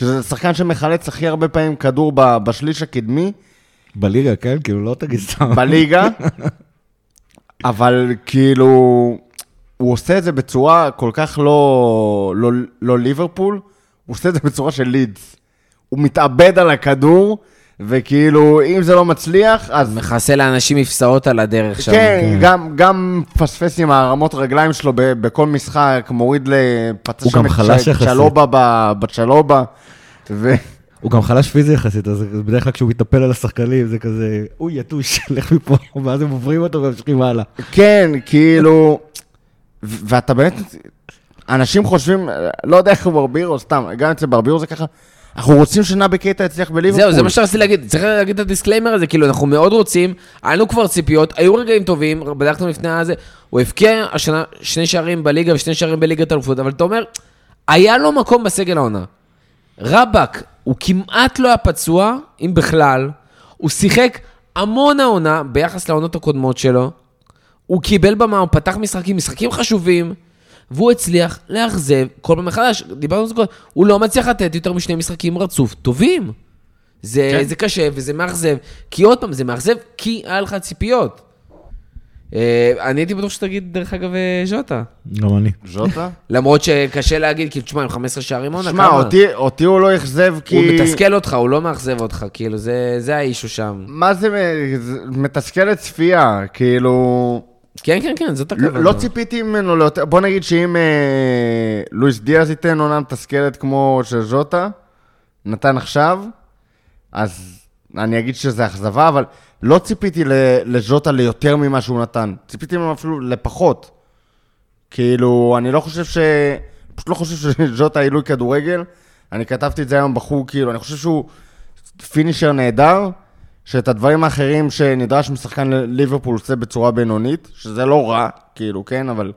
שזה שחקן שמחלץ הכי הרבה פעמים כדור בשליש הקדמי בליגה, כן? כאילו, לא תגיד סתם. בליגה, אבל כאילו, הוא עושה את זה בצורה כל כך לא, לא, לא ליברפול, הוא עושה את זה בצורה של לידס. הוא מתאבד על הכדור, וכאילו, אם זה לא מצליח, אז... מכסה לאנשים מפסעות על הדרך שם. כן, כן. גם, גם פספס עם הרמות רגליים שלו ב- בכל משחק, מוריד לפצע הוא שם את. צ'לובה ב- בצ'לובה, ו... הוא גם חלש פיזי יחסית, אז בדרך כלל כשהוא מתנפל על השחקנים, זה כזה, אוי, יתוש, לך מפה, ואז הם עוברים אותו וממשיכים הלאה. כן, כאילו, ואתה באמת, אנשים חושבים, לא יודע איך הוא ברבירו, סתם, גם אצל ברבירו זה ככה, אנחנו רוצים שנאבי קייטה יצליח בליברפול. זהו, זה מה שרציתי להגיד. צריך להגיד את ה disclaimer הזה, כאילו, אנחנו מאוד רוצים, היה לנו כבר ציפיות, היו רגעים טובים, בדקנו לפני הזה, הוא הבקיע השנה שני שערים בליגה ושני שערים בליגת האלופות, אבל אתה אומר, היה לו מקום בסגל העונה. רבאק, הוא כמעט לא היה פצוע, אם בכלל, הוא שיחק המון העונה ביחס לעונות הקודמות שלו, הוא קיבל במה, הוא פתח משחקים, משחקים חשובים, והוא הצליח לאכזב כל פעם מחדש. דיברנו על זה קודם, הוא לא מצליח לתת יותר משני משחקים רצוף טובים. זה, כן. זה קשה וזה מאכזב, כי עוד פעם, זה מאכזב כי היה לך ציפיות. אה, אני הייתי בטוח שתגיד, דרך אגב, אה, ז'וטה. גם אני. ז'וטה? למרות שקשה להגיד, כאילו, תשמע, עם 15 שערים עונה, שמע, אותי- אותי הוא לא אכזב כי... הוא מתסכל אותך, הוא לא מאכזב אותך, כאילו, זה, זה האישו שם. מה זה מתסכל לצפייה, כאילו... כן, כן, כן, זאת לא הכוונה. לא ציפיתי ממנו ליותר, בוא נגיד שאם אה, לואיס דיאז ייתן עונה מתסכלת כמו של ז'וטה, נתן עכשיו, אז אני אגיד שזה אכזבה, אבל לא ציפיתי לז'וטה ליותר ממה שהוא נתן. ציפיתי ממנו אפילו לפחות. כאילו, אני לא חושב ש... פשוט לא חושב שז'וטה עילוי כדורגל. אני כתבתי את זה היום בחוג, כאילו, אני חושב שהוא פינישר נהדר, שאת הדברים האחרים שנדרש משחקן ליברפול עושה בצורה בינונית, שזה לא רע, כאילו, כן, אבל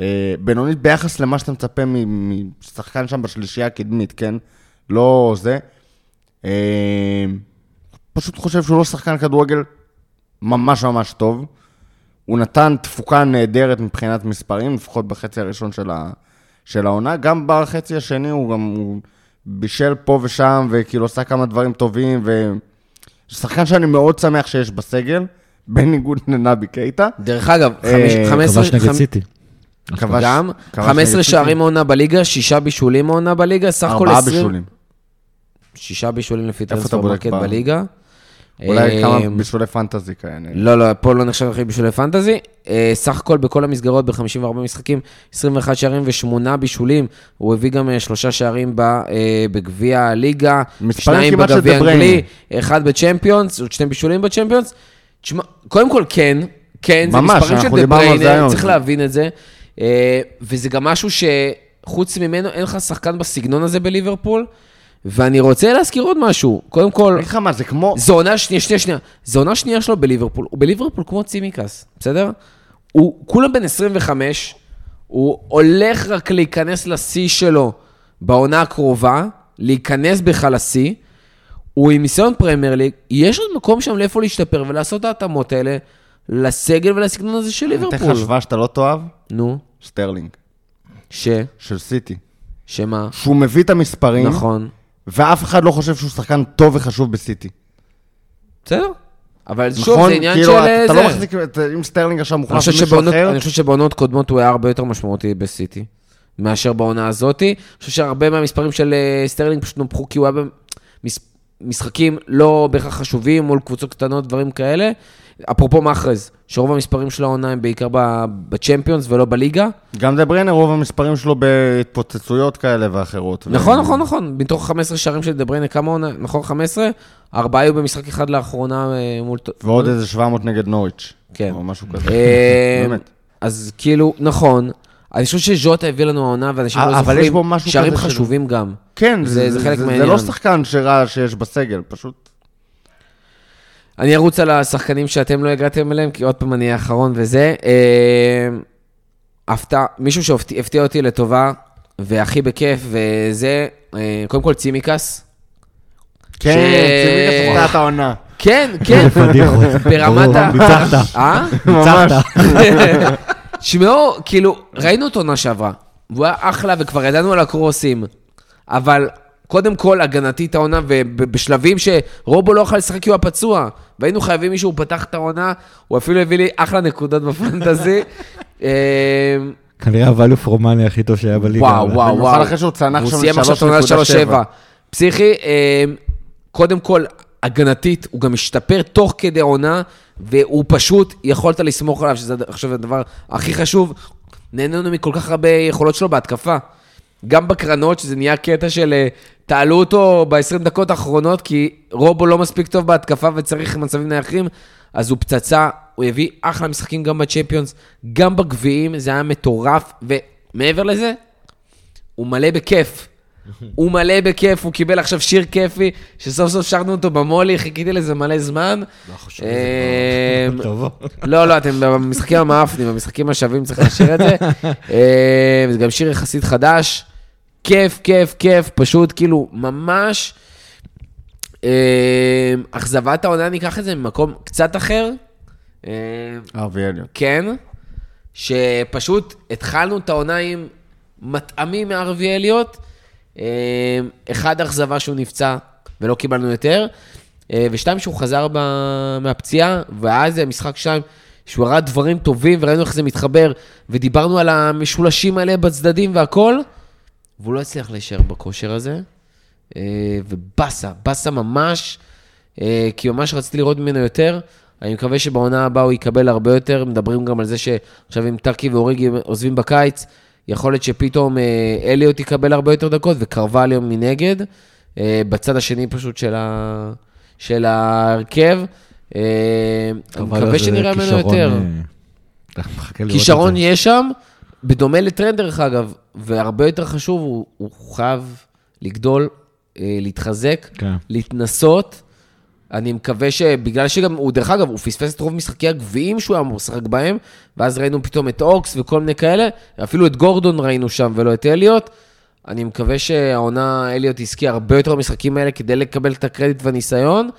אה, בינונית ביחס למה שאתה מצפה משחקן שם בשלישייה הקדמית, כן? לא זה. אה, פשוט חושב שהוא לא שחקן כדורגל ממש ממש טוב. הוא נתן תפוקה נהדרת מבחינת מספרים, לפחות בחצי הראשון של, ה, של העונה. גם בחצי השני הוא גם הוא בישל פה ושם, וכאילו עשה כמה דברים טובים, ו... שחקן שאני מאוד שמח שיש בסגל, בניגוד לנבי קייטה. דרך אגב, אה, חמש- 15 כבש נגד סיטי. כבש- גם, כבש 15 נגד שערים עונה בליגה, שישה בישולים עונה בליגה, סך הכל ארבעה 20... בישולים. שישה בישולים לפי איפה אתה transfer בודק מרקט ב- בליגה. אולי אה, כמה בישולי fantasy כאלה. לא, לא, פה לא נחשב הכי בישולי fantasy. אה, סך הכל בכל המסגרות ב-54 משחקים, 21 שערים ושמונה בישולים. הוא הביא גם אה, שלושה שערים אה, בגביע הליגה, שניים בגביע. האנגלי, אחד בצ'מפיונס, עוד שני בישולים בצ'מפיונס. תשמע, קודם כל כן, כן, זה מספרים של דה היום. צריך להבין את זה. וזה גם משהו שחוץ ממנו אין לך שחקן בסגנון הזה בליברפול. ואני רוצה להזכיר עוד משהו. קודם כל, אני אגיד לך מה, זה כמו... זו עונה שנייה, שנייה, שנייה. זו עונה שנייה שלו בליברפול. הוא בליברפול כמו צימיקס, בסדר? הוא כולה בן 25, הוא הולך רק להיכנס לשיא שלו בעונה הקרובה, להיכנס בכלל לשיא. הוא עם ניסיון פרמייר ליג, יש עוד מקום שם לאיפה להשתפר ולעשות את ההתאמות האלה לסגל ולסגנון הזה של אני אתן ליברפול. לך השוואה שאתה לא תאהב, נו, סטרלינג, ש? של סיטי. שמה? שהוא מביא את המספרים, נכון. ואף אחד לא חושב שהוא שחקן טוב וחשוב בסיטי. בסדר. אבל שוב, נכון? זה עניין כאילו, של... אתה זה. לא מחזיק, את- אם סטרלינג עכשיו חושב, למישהו שבעונות, אחר, אני חושב שבעונות קודמות הוא היה הרבה יותר משמעותי בסיטי, מאשר בעונה הזאתי. אני חושב שהרבה מהמספרים של אה, סטרלינג פשוט נופחו, כי הוא היה במס... משחקים לא בהכרח חשובים מול קבוצות קטנות, דברים כאלה. אפרופו מאחרז, שרוב המספרים של העונה הם בעיקר בצ'מפיונס ולא בליגה. גם דה בריינר, רוב המספרים שלו בהתפוצצויות כאלה ואחרות. נכון, ו- נכון, נכון. מתוך 15 שערים של דבריינה, כמה עונה? נכון, 15? ארבעה היו במשחק אחד לאחרונה אה, מול... ועוד איזה 700 נגד נוריץ'. כן. או משהו כזה. אה, באמת. אז כאילו, נכון. אני חושב שז'וטה הביא לנו העונה, ואנשים לא זוכרים שערים חשובים גם. כן, זה- זה, זה זה, חלק זה, זה מהעניין. לא שחקן שרע שיש בסגל, פשוט... אני ארוץ על השחקנים שאתם לא הגעתם אליהם, כי עוד פעם אני האחרון וזה. אה, הפתעה, מישהו שהפתיע אותי לטובה, והכי בכיף, וזה, אה, קודם כל צימקס. כן, ש- צימקס הפתעת העונה. כן, כן. ברמת ה... ניצחת. אה? ניצחת. שמעו, כאילו, ראינו אותו עונה שעברה, והוא היה אחלה וכבר ידענו על הקרוסים, אבל קודם כל הגנתית העונה, ובשלבים שרובו לא יכול לשחק כי הוא הפצוע, והיינו חייבים מישהו, הוא פתח את העונה, הוא אפילו הביא לי אחלה נקודות בפנטזי. אה, כנראה for money הכי טוב שהיה בליגה. וואו, אבל- וואו, במיוחד וואו. אחרי שהוא צנח שם סיים עכשיו את העונה 3.7. 3.7. פסיכי, אה, קודם כל, הגנתית, הוא גם השתפר תוך כדי עונה, והוא פשוט, יכולת לסמוך עליו, שזה עכשיו הדבר הכי חשוב. נהנינו מכל כך הרבה יכולות שלו בהתקפה. גם בקרנות, שזה נהיה קטע של אה, תעלו אותו ב-20 דקות האחרונות, כי רובו לא מספיק טוב בהתקפה וצריך מצבים נייחים, אז הוא פצצה, הוא הביא אחלה משחקים גם בצ'מפיונס, גם בגביעים, זה היה מטורף, ומעבר לזה, הוא מלא בכיף. הוא מלא בכיף, הוא קיבל עכשיו שיר כיפי, שסוף סוף שרנו אותו במולי, חיכיתי לזה מלא זמן. אמ, טוב. לא, לא, אתם במשחקים המאפנים, במשחקים השווים צריך לשיר את זה. אה, זה גם שיר יחסית חדש. כיף, כיף, כיף, פשוט כאילו ממש... אה, אכזבת העונה, ניקח את זה ממקום קצת אחר. אה, ארווי אליוט. כן, שפשוט התחלנו את העונה עם מטעמים אליוט. אה, אחד, אכזבה שהוא נפצע ולא קיבלנו יותר, אה, ושתיים, שהוא חזר ב- מהפציעה, ואז משחק שתיים, שהוא הראה דברים טובים, וראינו איך זה מתחבר, ודיברנו על המשולשים האלה בצדדים והכל, והוא לא הצליח להישאר בכושר הזה. אה, ובאסה, באסה ממש, אה, כי ממש רציתי לראות ממנו יותר. אני מקווה שבעונה הבאה הוא יקבל הרבה יותר. מדברים גם על זה שעכשיו אם טאקי ואוריגי עוזבים בקיץ, יכול להיות שפתאום אה, אליוט יקבל הרבה יותר דקות וקרווליו מנגד, אה, בצד השני פשוט של, ה... של ההרכב. אני מקווה שנראה ממנו יותר. כישרון. יש שם, בדומה לטרנד דרך אגב, והרבה יותר חשוב, הוא, הוא חייב לגדול, אה, להתחזק, כן. להתנסות. אני מקווה שבגלל שגם, הוא דרך אגב, הוא פספס את רוב משחקי הגביעים שהוא היה אמור לשחק בהם, ואז ראינו פתאום את אורקס וכל מיני כאלה, אפילו את גורדון ראינו שם ולא את אליוט. אני מקווה שהעונה, אליוט יזכי הרבה יותר במשחקים האלה כדי לקבל את הקרדיט והניסיון,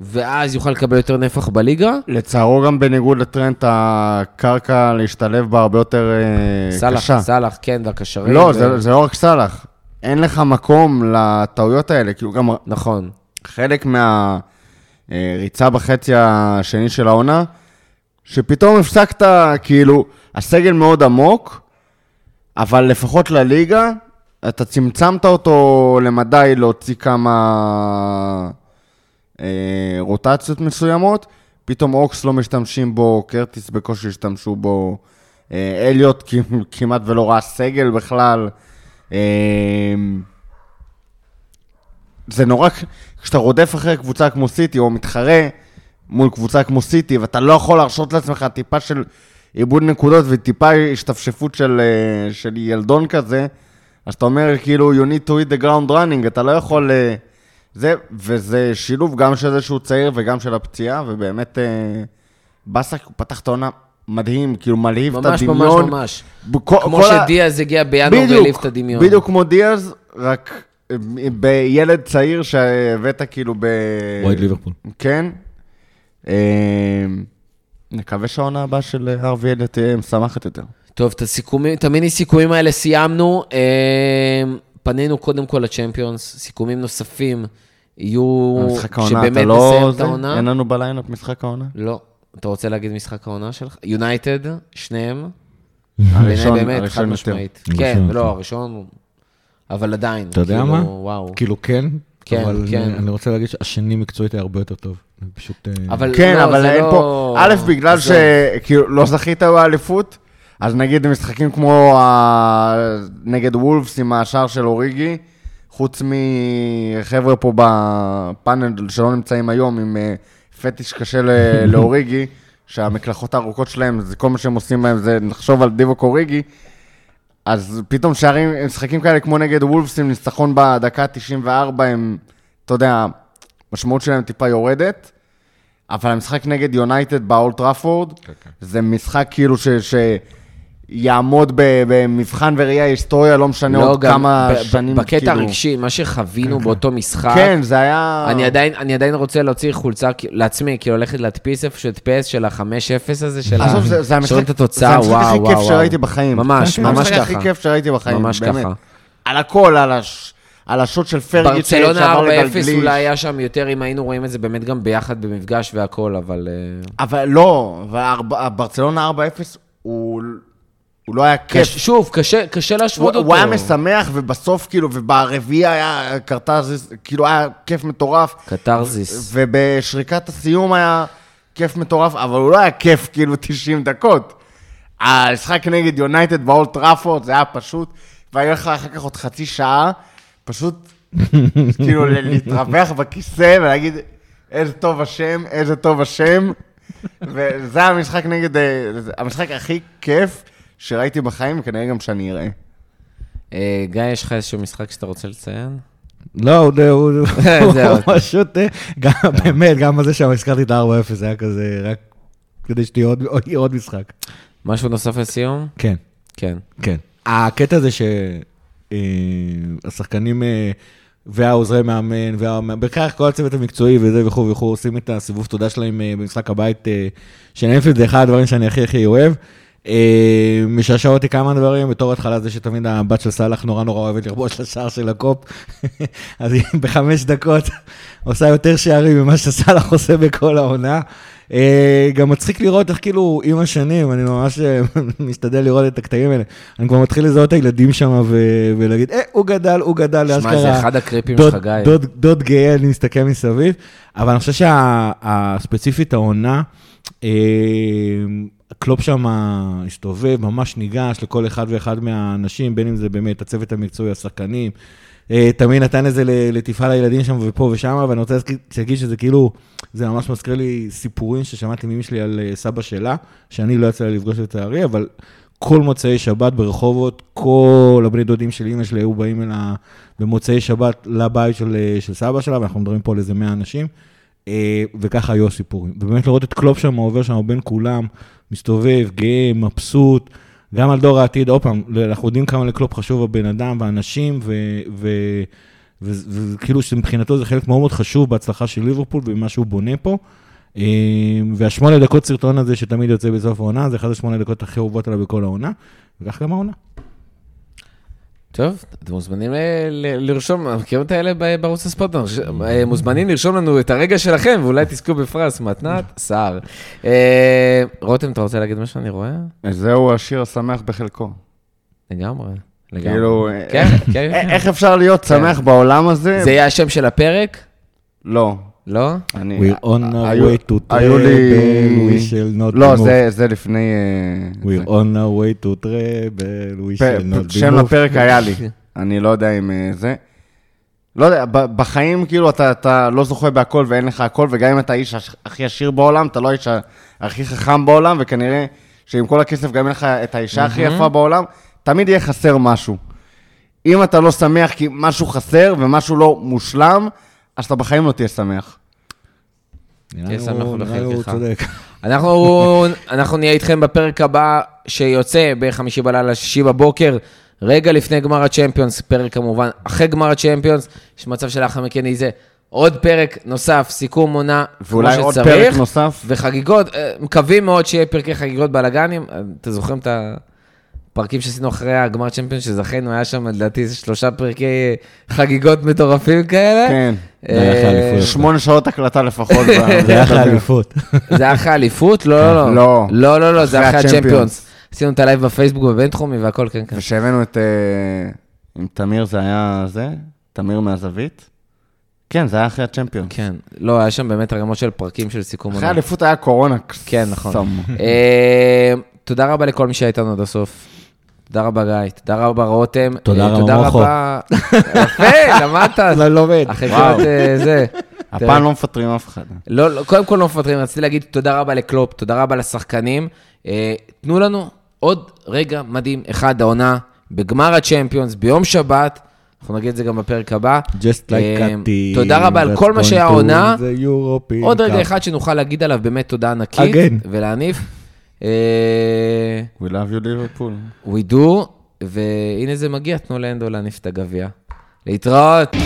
ואז יוכל לקבל יותר נפח בליגה. לצערו גם בניגוד לטרנד, הקרקע להשתלב בה הרבה יותר אה, סאלח, קשה. סאלח, כן, והקשרים. לא, ו- זה, זה לא רק סאלח. אין לך מקום לטעויות האלה. כאילו גם נכון. חלק מהריצה בחצי השני של העונה, שפתאום הפסקת, כאילו, הסגל מאוד עמוק, אבל לפחות לליגה, אתה צמצמת אותו למדי להוציא כמה אה, רוטציות מסוימות, פתאום אוקס לא משתמשים בו, קרטיס בקושי השתמשו בו, אה, אליוט כמעט ולא ראה סגל בכלל. אה, זה נורא, כשאתה רודף אחרי קבוצה כמו סיטי, או מתחרה מול קבוצה כמו סיטי, ואתה לא יכול להרשות לעצמך טיפה של איבוד נקודות וטיפה השתפשפות של, אה, של ילדון כזה, אז אתה אומר, כאילו, you need to hit the ground running, אתה לא יכול... אה, זה, וזה שילוב גם של זה שהוא צעיר וגם של הפציעה, ובאמת, אה, באסק, הוא פתח את העונה מדהים, כאילו, מלהיב את ממש ממש הדמיון. ממש. בכל- כמו שדיאז הגיע בינואר והעליב את הדמיון. בדיוק כמו דיאז, רק אה, בילד צעיר שהבאת כאילו ב... אוהד ליברפול. כן. אה, נקווה שהעונה הבאה של הארווי אליוט תהיה משמחת יותר. טוב, את הסיכומים, את המיני סיכומים האלה סיימנו. פנינו קודם כל לצ'מפיונס, סיכומים נוספים יהיו, משחק העונה, אתה שבאמת לא... נסיים את זה? העונה. אין לנו ב lineup משחק העונה? לא. אתה רוצה להגיד משחק העונה שלך? יונייטד, שניהם. הראשון, באמת, חד הראשון יותר. משמעית. כן, יותר. לא, הראשון. אבל עדיין. אתה יודע כאילו, מה? וואו. כאילו כן, כן, אבל כן. אני, אני רוצה להגיד שהשני מקצועית היה הרבה יותר טוב. פשוט... אה, אבל כן, לא, אבל אין לא- פה... א', בגלל. שכאילו לא זכית באליפות, אז נגיד משחקים כמו ה- נגד וולפס עם השער של אוריגי, חוץ מחבר'ה פה בפאנל שלא נמצאים היום עם אה, פטיש קשה לאוריגי, שהמקלחות הארוכות שלהם, זה כל מה שהם עושים בהם זה לחשוב על דיווק אוריגי, אז פתאום שערים, משחקים כאלה כמו נגד וולפס עם ניצחון בדקה 94, הם, אתה יודע, המשמעות שלהם טיפה יורדת. אבל המשחק נגד יונייטד באולד טראפורד, זה משחק כאילו ש... שיעמוד ב- במבחן וראי ההיסטוריה, לא משנה לא, עוד גם כמה שנים, בקטע כאילו. הרגשי, מה שחווינו באותו משחק, כן, זה היה... אני עדיין, אני עדיין רוצה להוציא חולצה לעצמי, כאילו ללכת להדפיס איפשהו את פס של ה-5-0 הזה, של ה... זה, זה המשחק, את זה התוצאה, המשחק וואו, הכי כיף. שראיתי בחיים. ממש, זה ממש המשחק ככה. הכי כיף שראיתי בחיים, ממש באמת. ככה. על הכל, על, הש... על השוט של פרגי ש- ברצלונה שעבר 4-0 לגלגליש. אולי היה שם יותר, אם היינו רואים את זה באמת גם ביחד במפגש והכל, אבל... אה, אבל לא, אבל ברצלונה 4-0 הוא... הוא לא היה כיף. קש- שוב, קשה קשה הוא, להשוות אותו. הוא היה משמח, ובסוף, כאילו, וברביעי היה קרטזיס, כאילו, היה כיף מטורף. קתרזיס. ובשריקת הסיום היה כיף מטורף, אבל הוא לא היה כיף כאילו 90 דקות. המשחק נגד יונייטד באולט טראפורד, זה היה פשוט, והיה לך אחר כך עוד חצי שעה, פשוט כאילו להתרווח בכיסא ולהגיד, איזה טוב השם, איזה טוב השם. וזה המשחק נגד, אה, המשחק הכי כיף שראיתי בחיים, וכנראה גם שאני אראה. אה, גיא, יש לך איזשהו משחק שאתה רוצה לציין? לא, הוא הוא זהו. הוא פשוט, אה, גם באמת, גם בזה שהזכרתי את ה-4-0, זה היה כזה, רק כדי שתהיה עוד- משחק. משהו נוסף לסיום? כן, כן. כן. הקטע הזה שהשחקנים והעוזרי מאמן, וה- בכך כל הצוות המקצועי וזה וכו' וכו', עושים את הסיבוב תודה שלהם אה, במשחק הבית אה, של אנפילד, זה אחד הדברים שאני הכי הכי אוהב. אה, משעשע אותי כמה דברים, בתור התחלה זה שתמיד הבת של סאלח נורא נורא אוהבת לרבוש לשער של הקופ, אז היא בחמש דקות עושה יותר שערים ממה שסאלח עושה בכל העונה. אה, גם מצחיק לראות איך כאילו עם השנים, אני ממש אה, משתדל לראות את הקטעים האלה. אני כבר מתחיל לזהות את הילדים שם ולהגיד, אה, הוא גדל, הוא גדל, שמע, זה אחד הקריפים שלך, גיא. דוד, דוד גאה, אני מסתכל מסביב, אבל אני חושב שהספציפית העונה, קלופ שם הסתובב, ממש ניגש לכל אחד ואחד מהאנשים, בין אם זה באמת הצוות המקצועי, השחקנים. אה, תמיד נתן איזה ל- לטיפה לילדים שם ופה ושם, ואני רוצה להגיד שזה כאילו, זה ממש מזכיר לי סיפורים ששמעתי מאמא שלי על אה, סבא שלה, שאני לא יצא לי לפגוש לצערי, אבל כל מוצאי שבת ברחובות, כל הבני דודים של אמא שלי היו באים אלה במוצאי שבת לבית של, אה, של סבא שלה, ואנחנו מדברים פה על איזה 100 אנשים, וככה היו הסיפורים. ובאמת לראות את קלופ שם עובר שם בין כולם, מסתובב, גאה, מבסוט, גם על דור העתיד, עוד פעם, אנחנו יודעים כמה לקלופ חשוב הבן אדם והאנשים, וכאילו שמבחינתו זה חלק מאוד מאוד חשוב בהצלחה של ליברפול ובמה שהוא בונה פה. אה, והשמונה דקות סרטון הזה שתמיד יוצא בסוף העונה, זה אחד השמונה דקות הכי אהובות עליו בכל העונה, וכך גם העונה. טוב, אתם מוזמנים ל- לרשום, מכירים את האלה בערוץ הספורט? אה, מוזמנים לרשום לנו את הרגע שלכם, ואולי תזכו בפרס, מתנת סער. אה, רותם, אתה רוצה להגיד משהו? אני רואה? זהו השיר השמח בחלקו. לגמרי. לגמרי. כאילו, כן, כן. א- איך אפשר להיות שמח בעולם הזה? זה יהיה השם של הפרק? לא. לא? אני... We're on our way to travel, we shall not לא, be moved. זה- זה לפני... אה, We're on our way to travel, we shall not be שם moved. לפרק היה לי, אני לא יודע אם אה, זה. לא יודע, בחיים כאילו אתה, אתה לא זוכה בהכל ואין לך הכל, וגם אם אתה האיש הכי עשיר בעולם, אתה לא האיש הכי חכם בעולם, וכנראה שעם כל הכסף גם אין לך את האישה הכי יפה בעולם, תמיד יהיה חסר משהו. אם אתה לא שמח כי משהו חסר ומשהו לא מושלם, אז אתה בחיים לא תהיה שמח. נראה תהיה לי שמח בחלקך. צודק. אנחנו, אנחנו נהיה איתכם בפרק הבא שיוצא בחמישי בלילה, שישי בבוקר, רגע לפני גמר הצ'מפיונס, פרק כמובן אחרי גמר הצ'מפיונס, יש מצב שלאחר מכן יהיה עוד פרק נוסף, סיכום עונה, ואולי כמו עוד שצריך, פרק נוסף. וחגיגות, אה, מקווים מאוד שיהיה פרקי חגיגות בלאגנים, אה, אתם זוכרים את הפרקים שעשינו אחרי הגמר צ'מפיונס שזכינו, היה שם לדעתי איזה שלושה פרקי חגיגות מטורפים כאלה. כן. אה, זה היה אחרי האליפויות. שמונה שעות הקלטה לפחות. זה היה אחרי האליפות. זה היה אחרי האליפות? לא, לא, לא. לא, לא, לא, זה אחרי אחרי הצ'מפיונס. עשינו את הלייב בפייסבוק בבינתחומי והכל, כן, כן. ושהבאנו את... אה, עם תמיר זה היה זה? תמיר מהזווית? כן, זה היה אחרי הצ'מפיון. כן. לא, היה שם באמת הרמות של פרקים של סיכום אחרי עונה. האליפות היה קורונה. כן, נכון. אה, תודה רבה לכל מי שהיה איתנו עד הסוף. תודה רבה, גיא. תודה רבה, רותם. תודה אה, רבה, מוחו. יפה, למדת. לא לומד. קריאות אה, זה. הפעם לא מפטרים אף אחד. לא, לא, קודם כל לא מפטרים, רציתי להגיד תודה רבה לקלופ, תודה רבה לשחקנים. אה, תנו לנו עוד רגע מדהים אחד העונה בגמר הצ'מפיונס ביום שבת. אנחנו נגיד את זה גם בפרק הבא. Just like a team תודה רבה על כל מה שהיה European עוד רגע. אחד שנוכל להגיד עליו באמת תודה ענקית Again. ולהניף. אה, We love you liverpool. we do, והנה זה מגיע, תנו לאנדו להניף את הגביע. להתראות.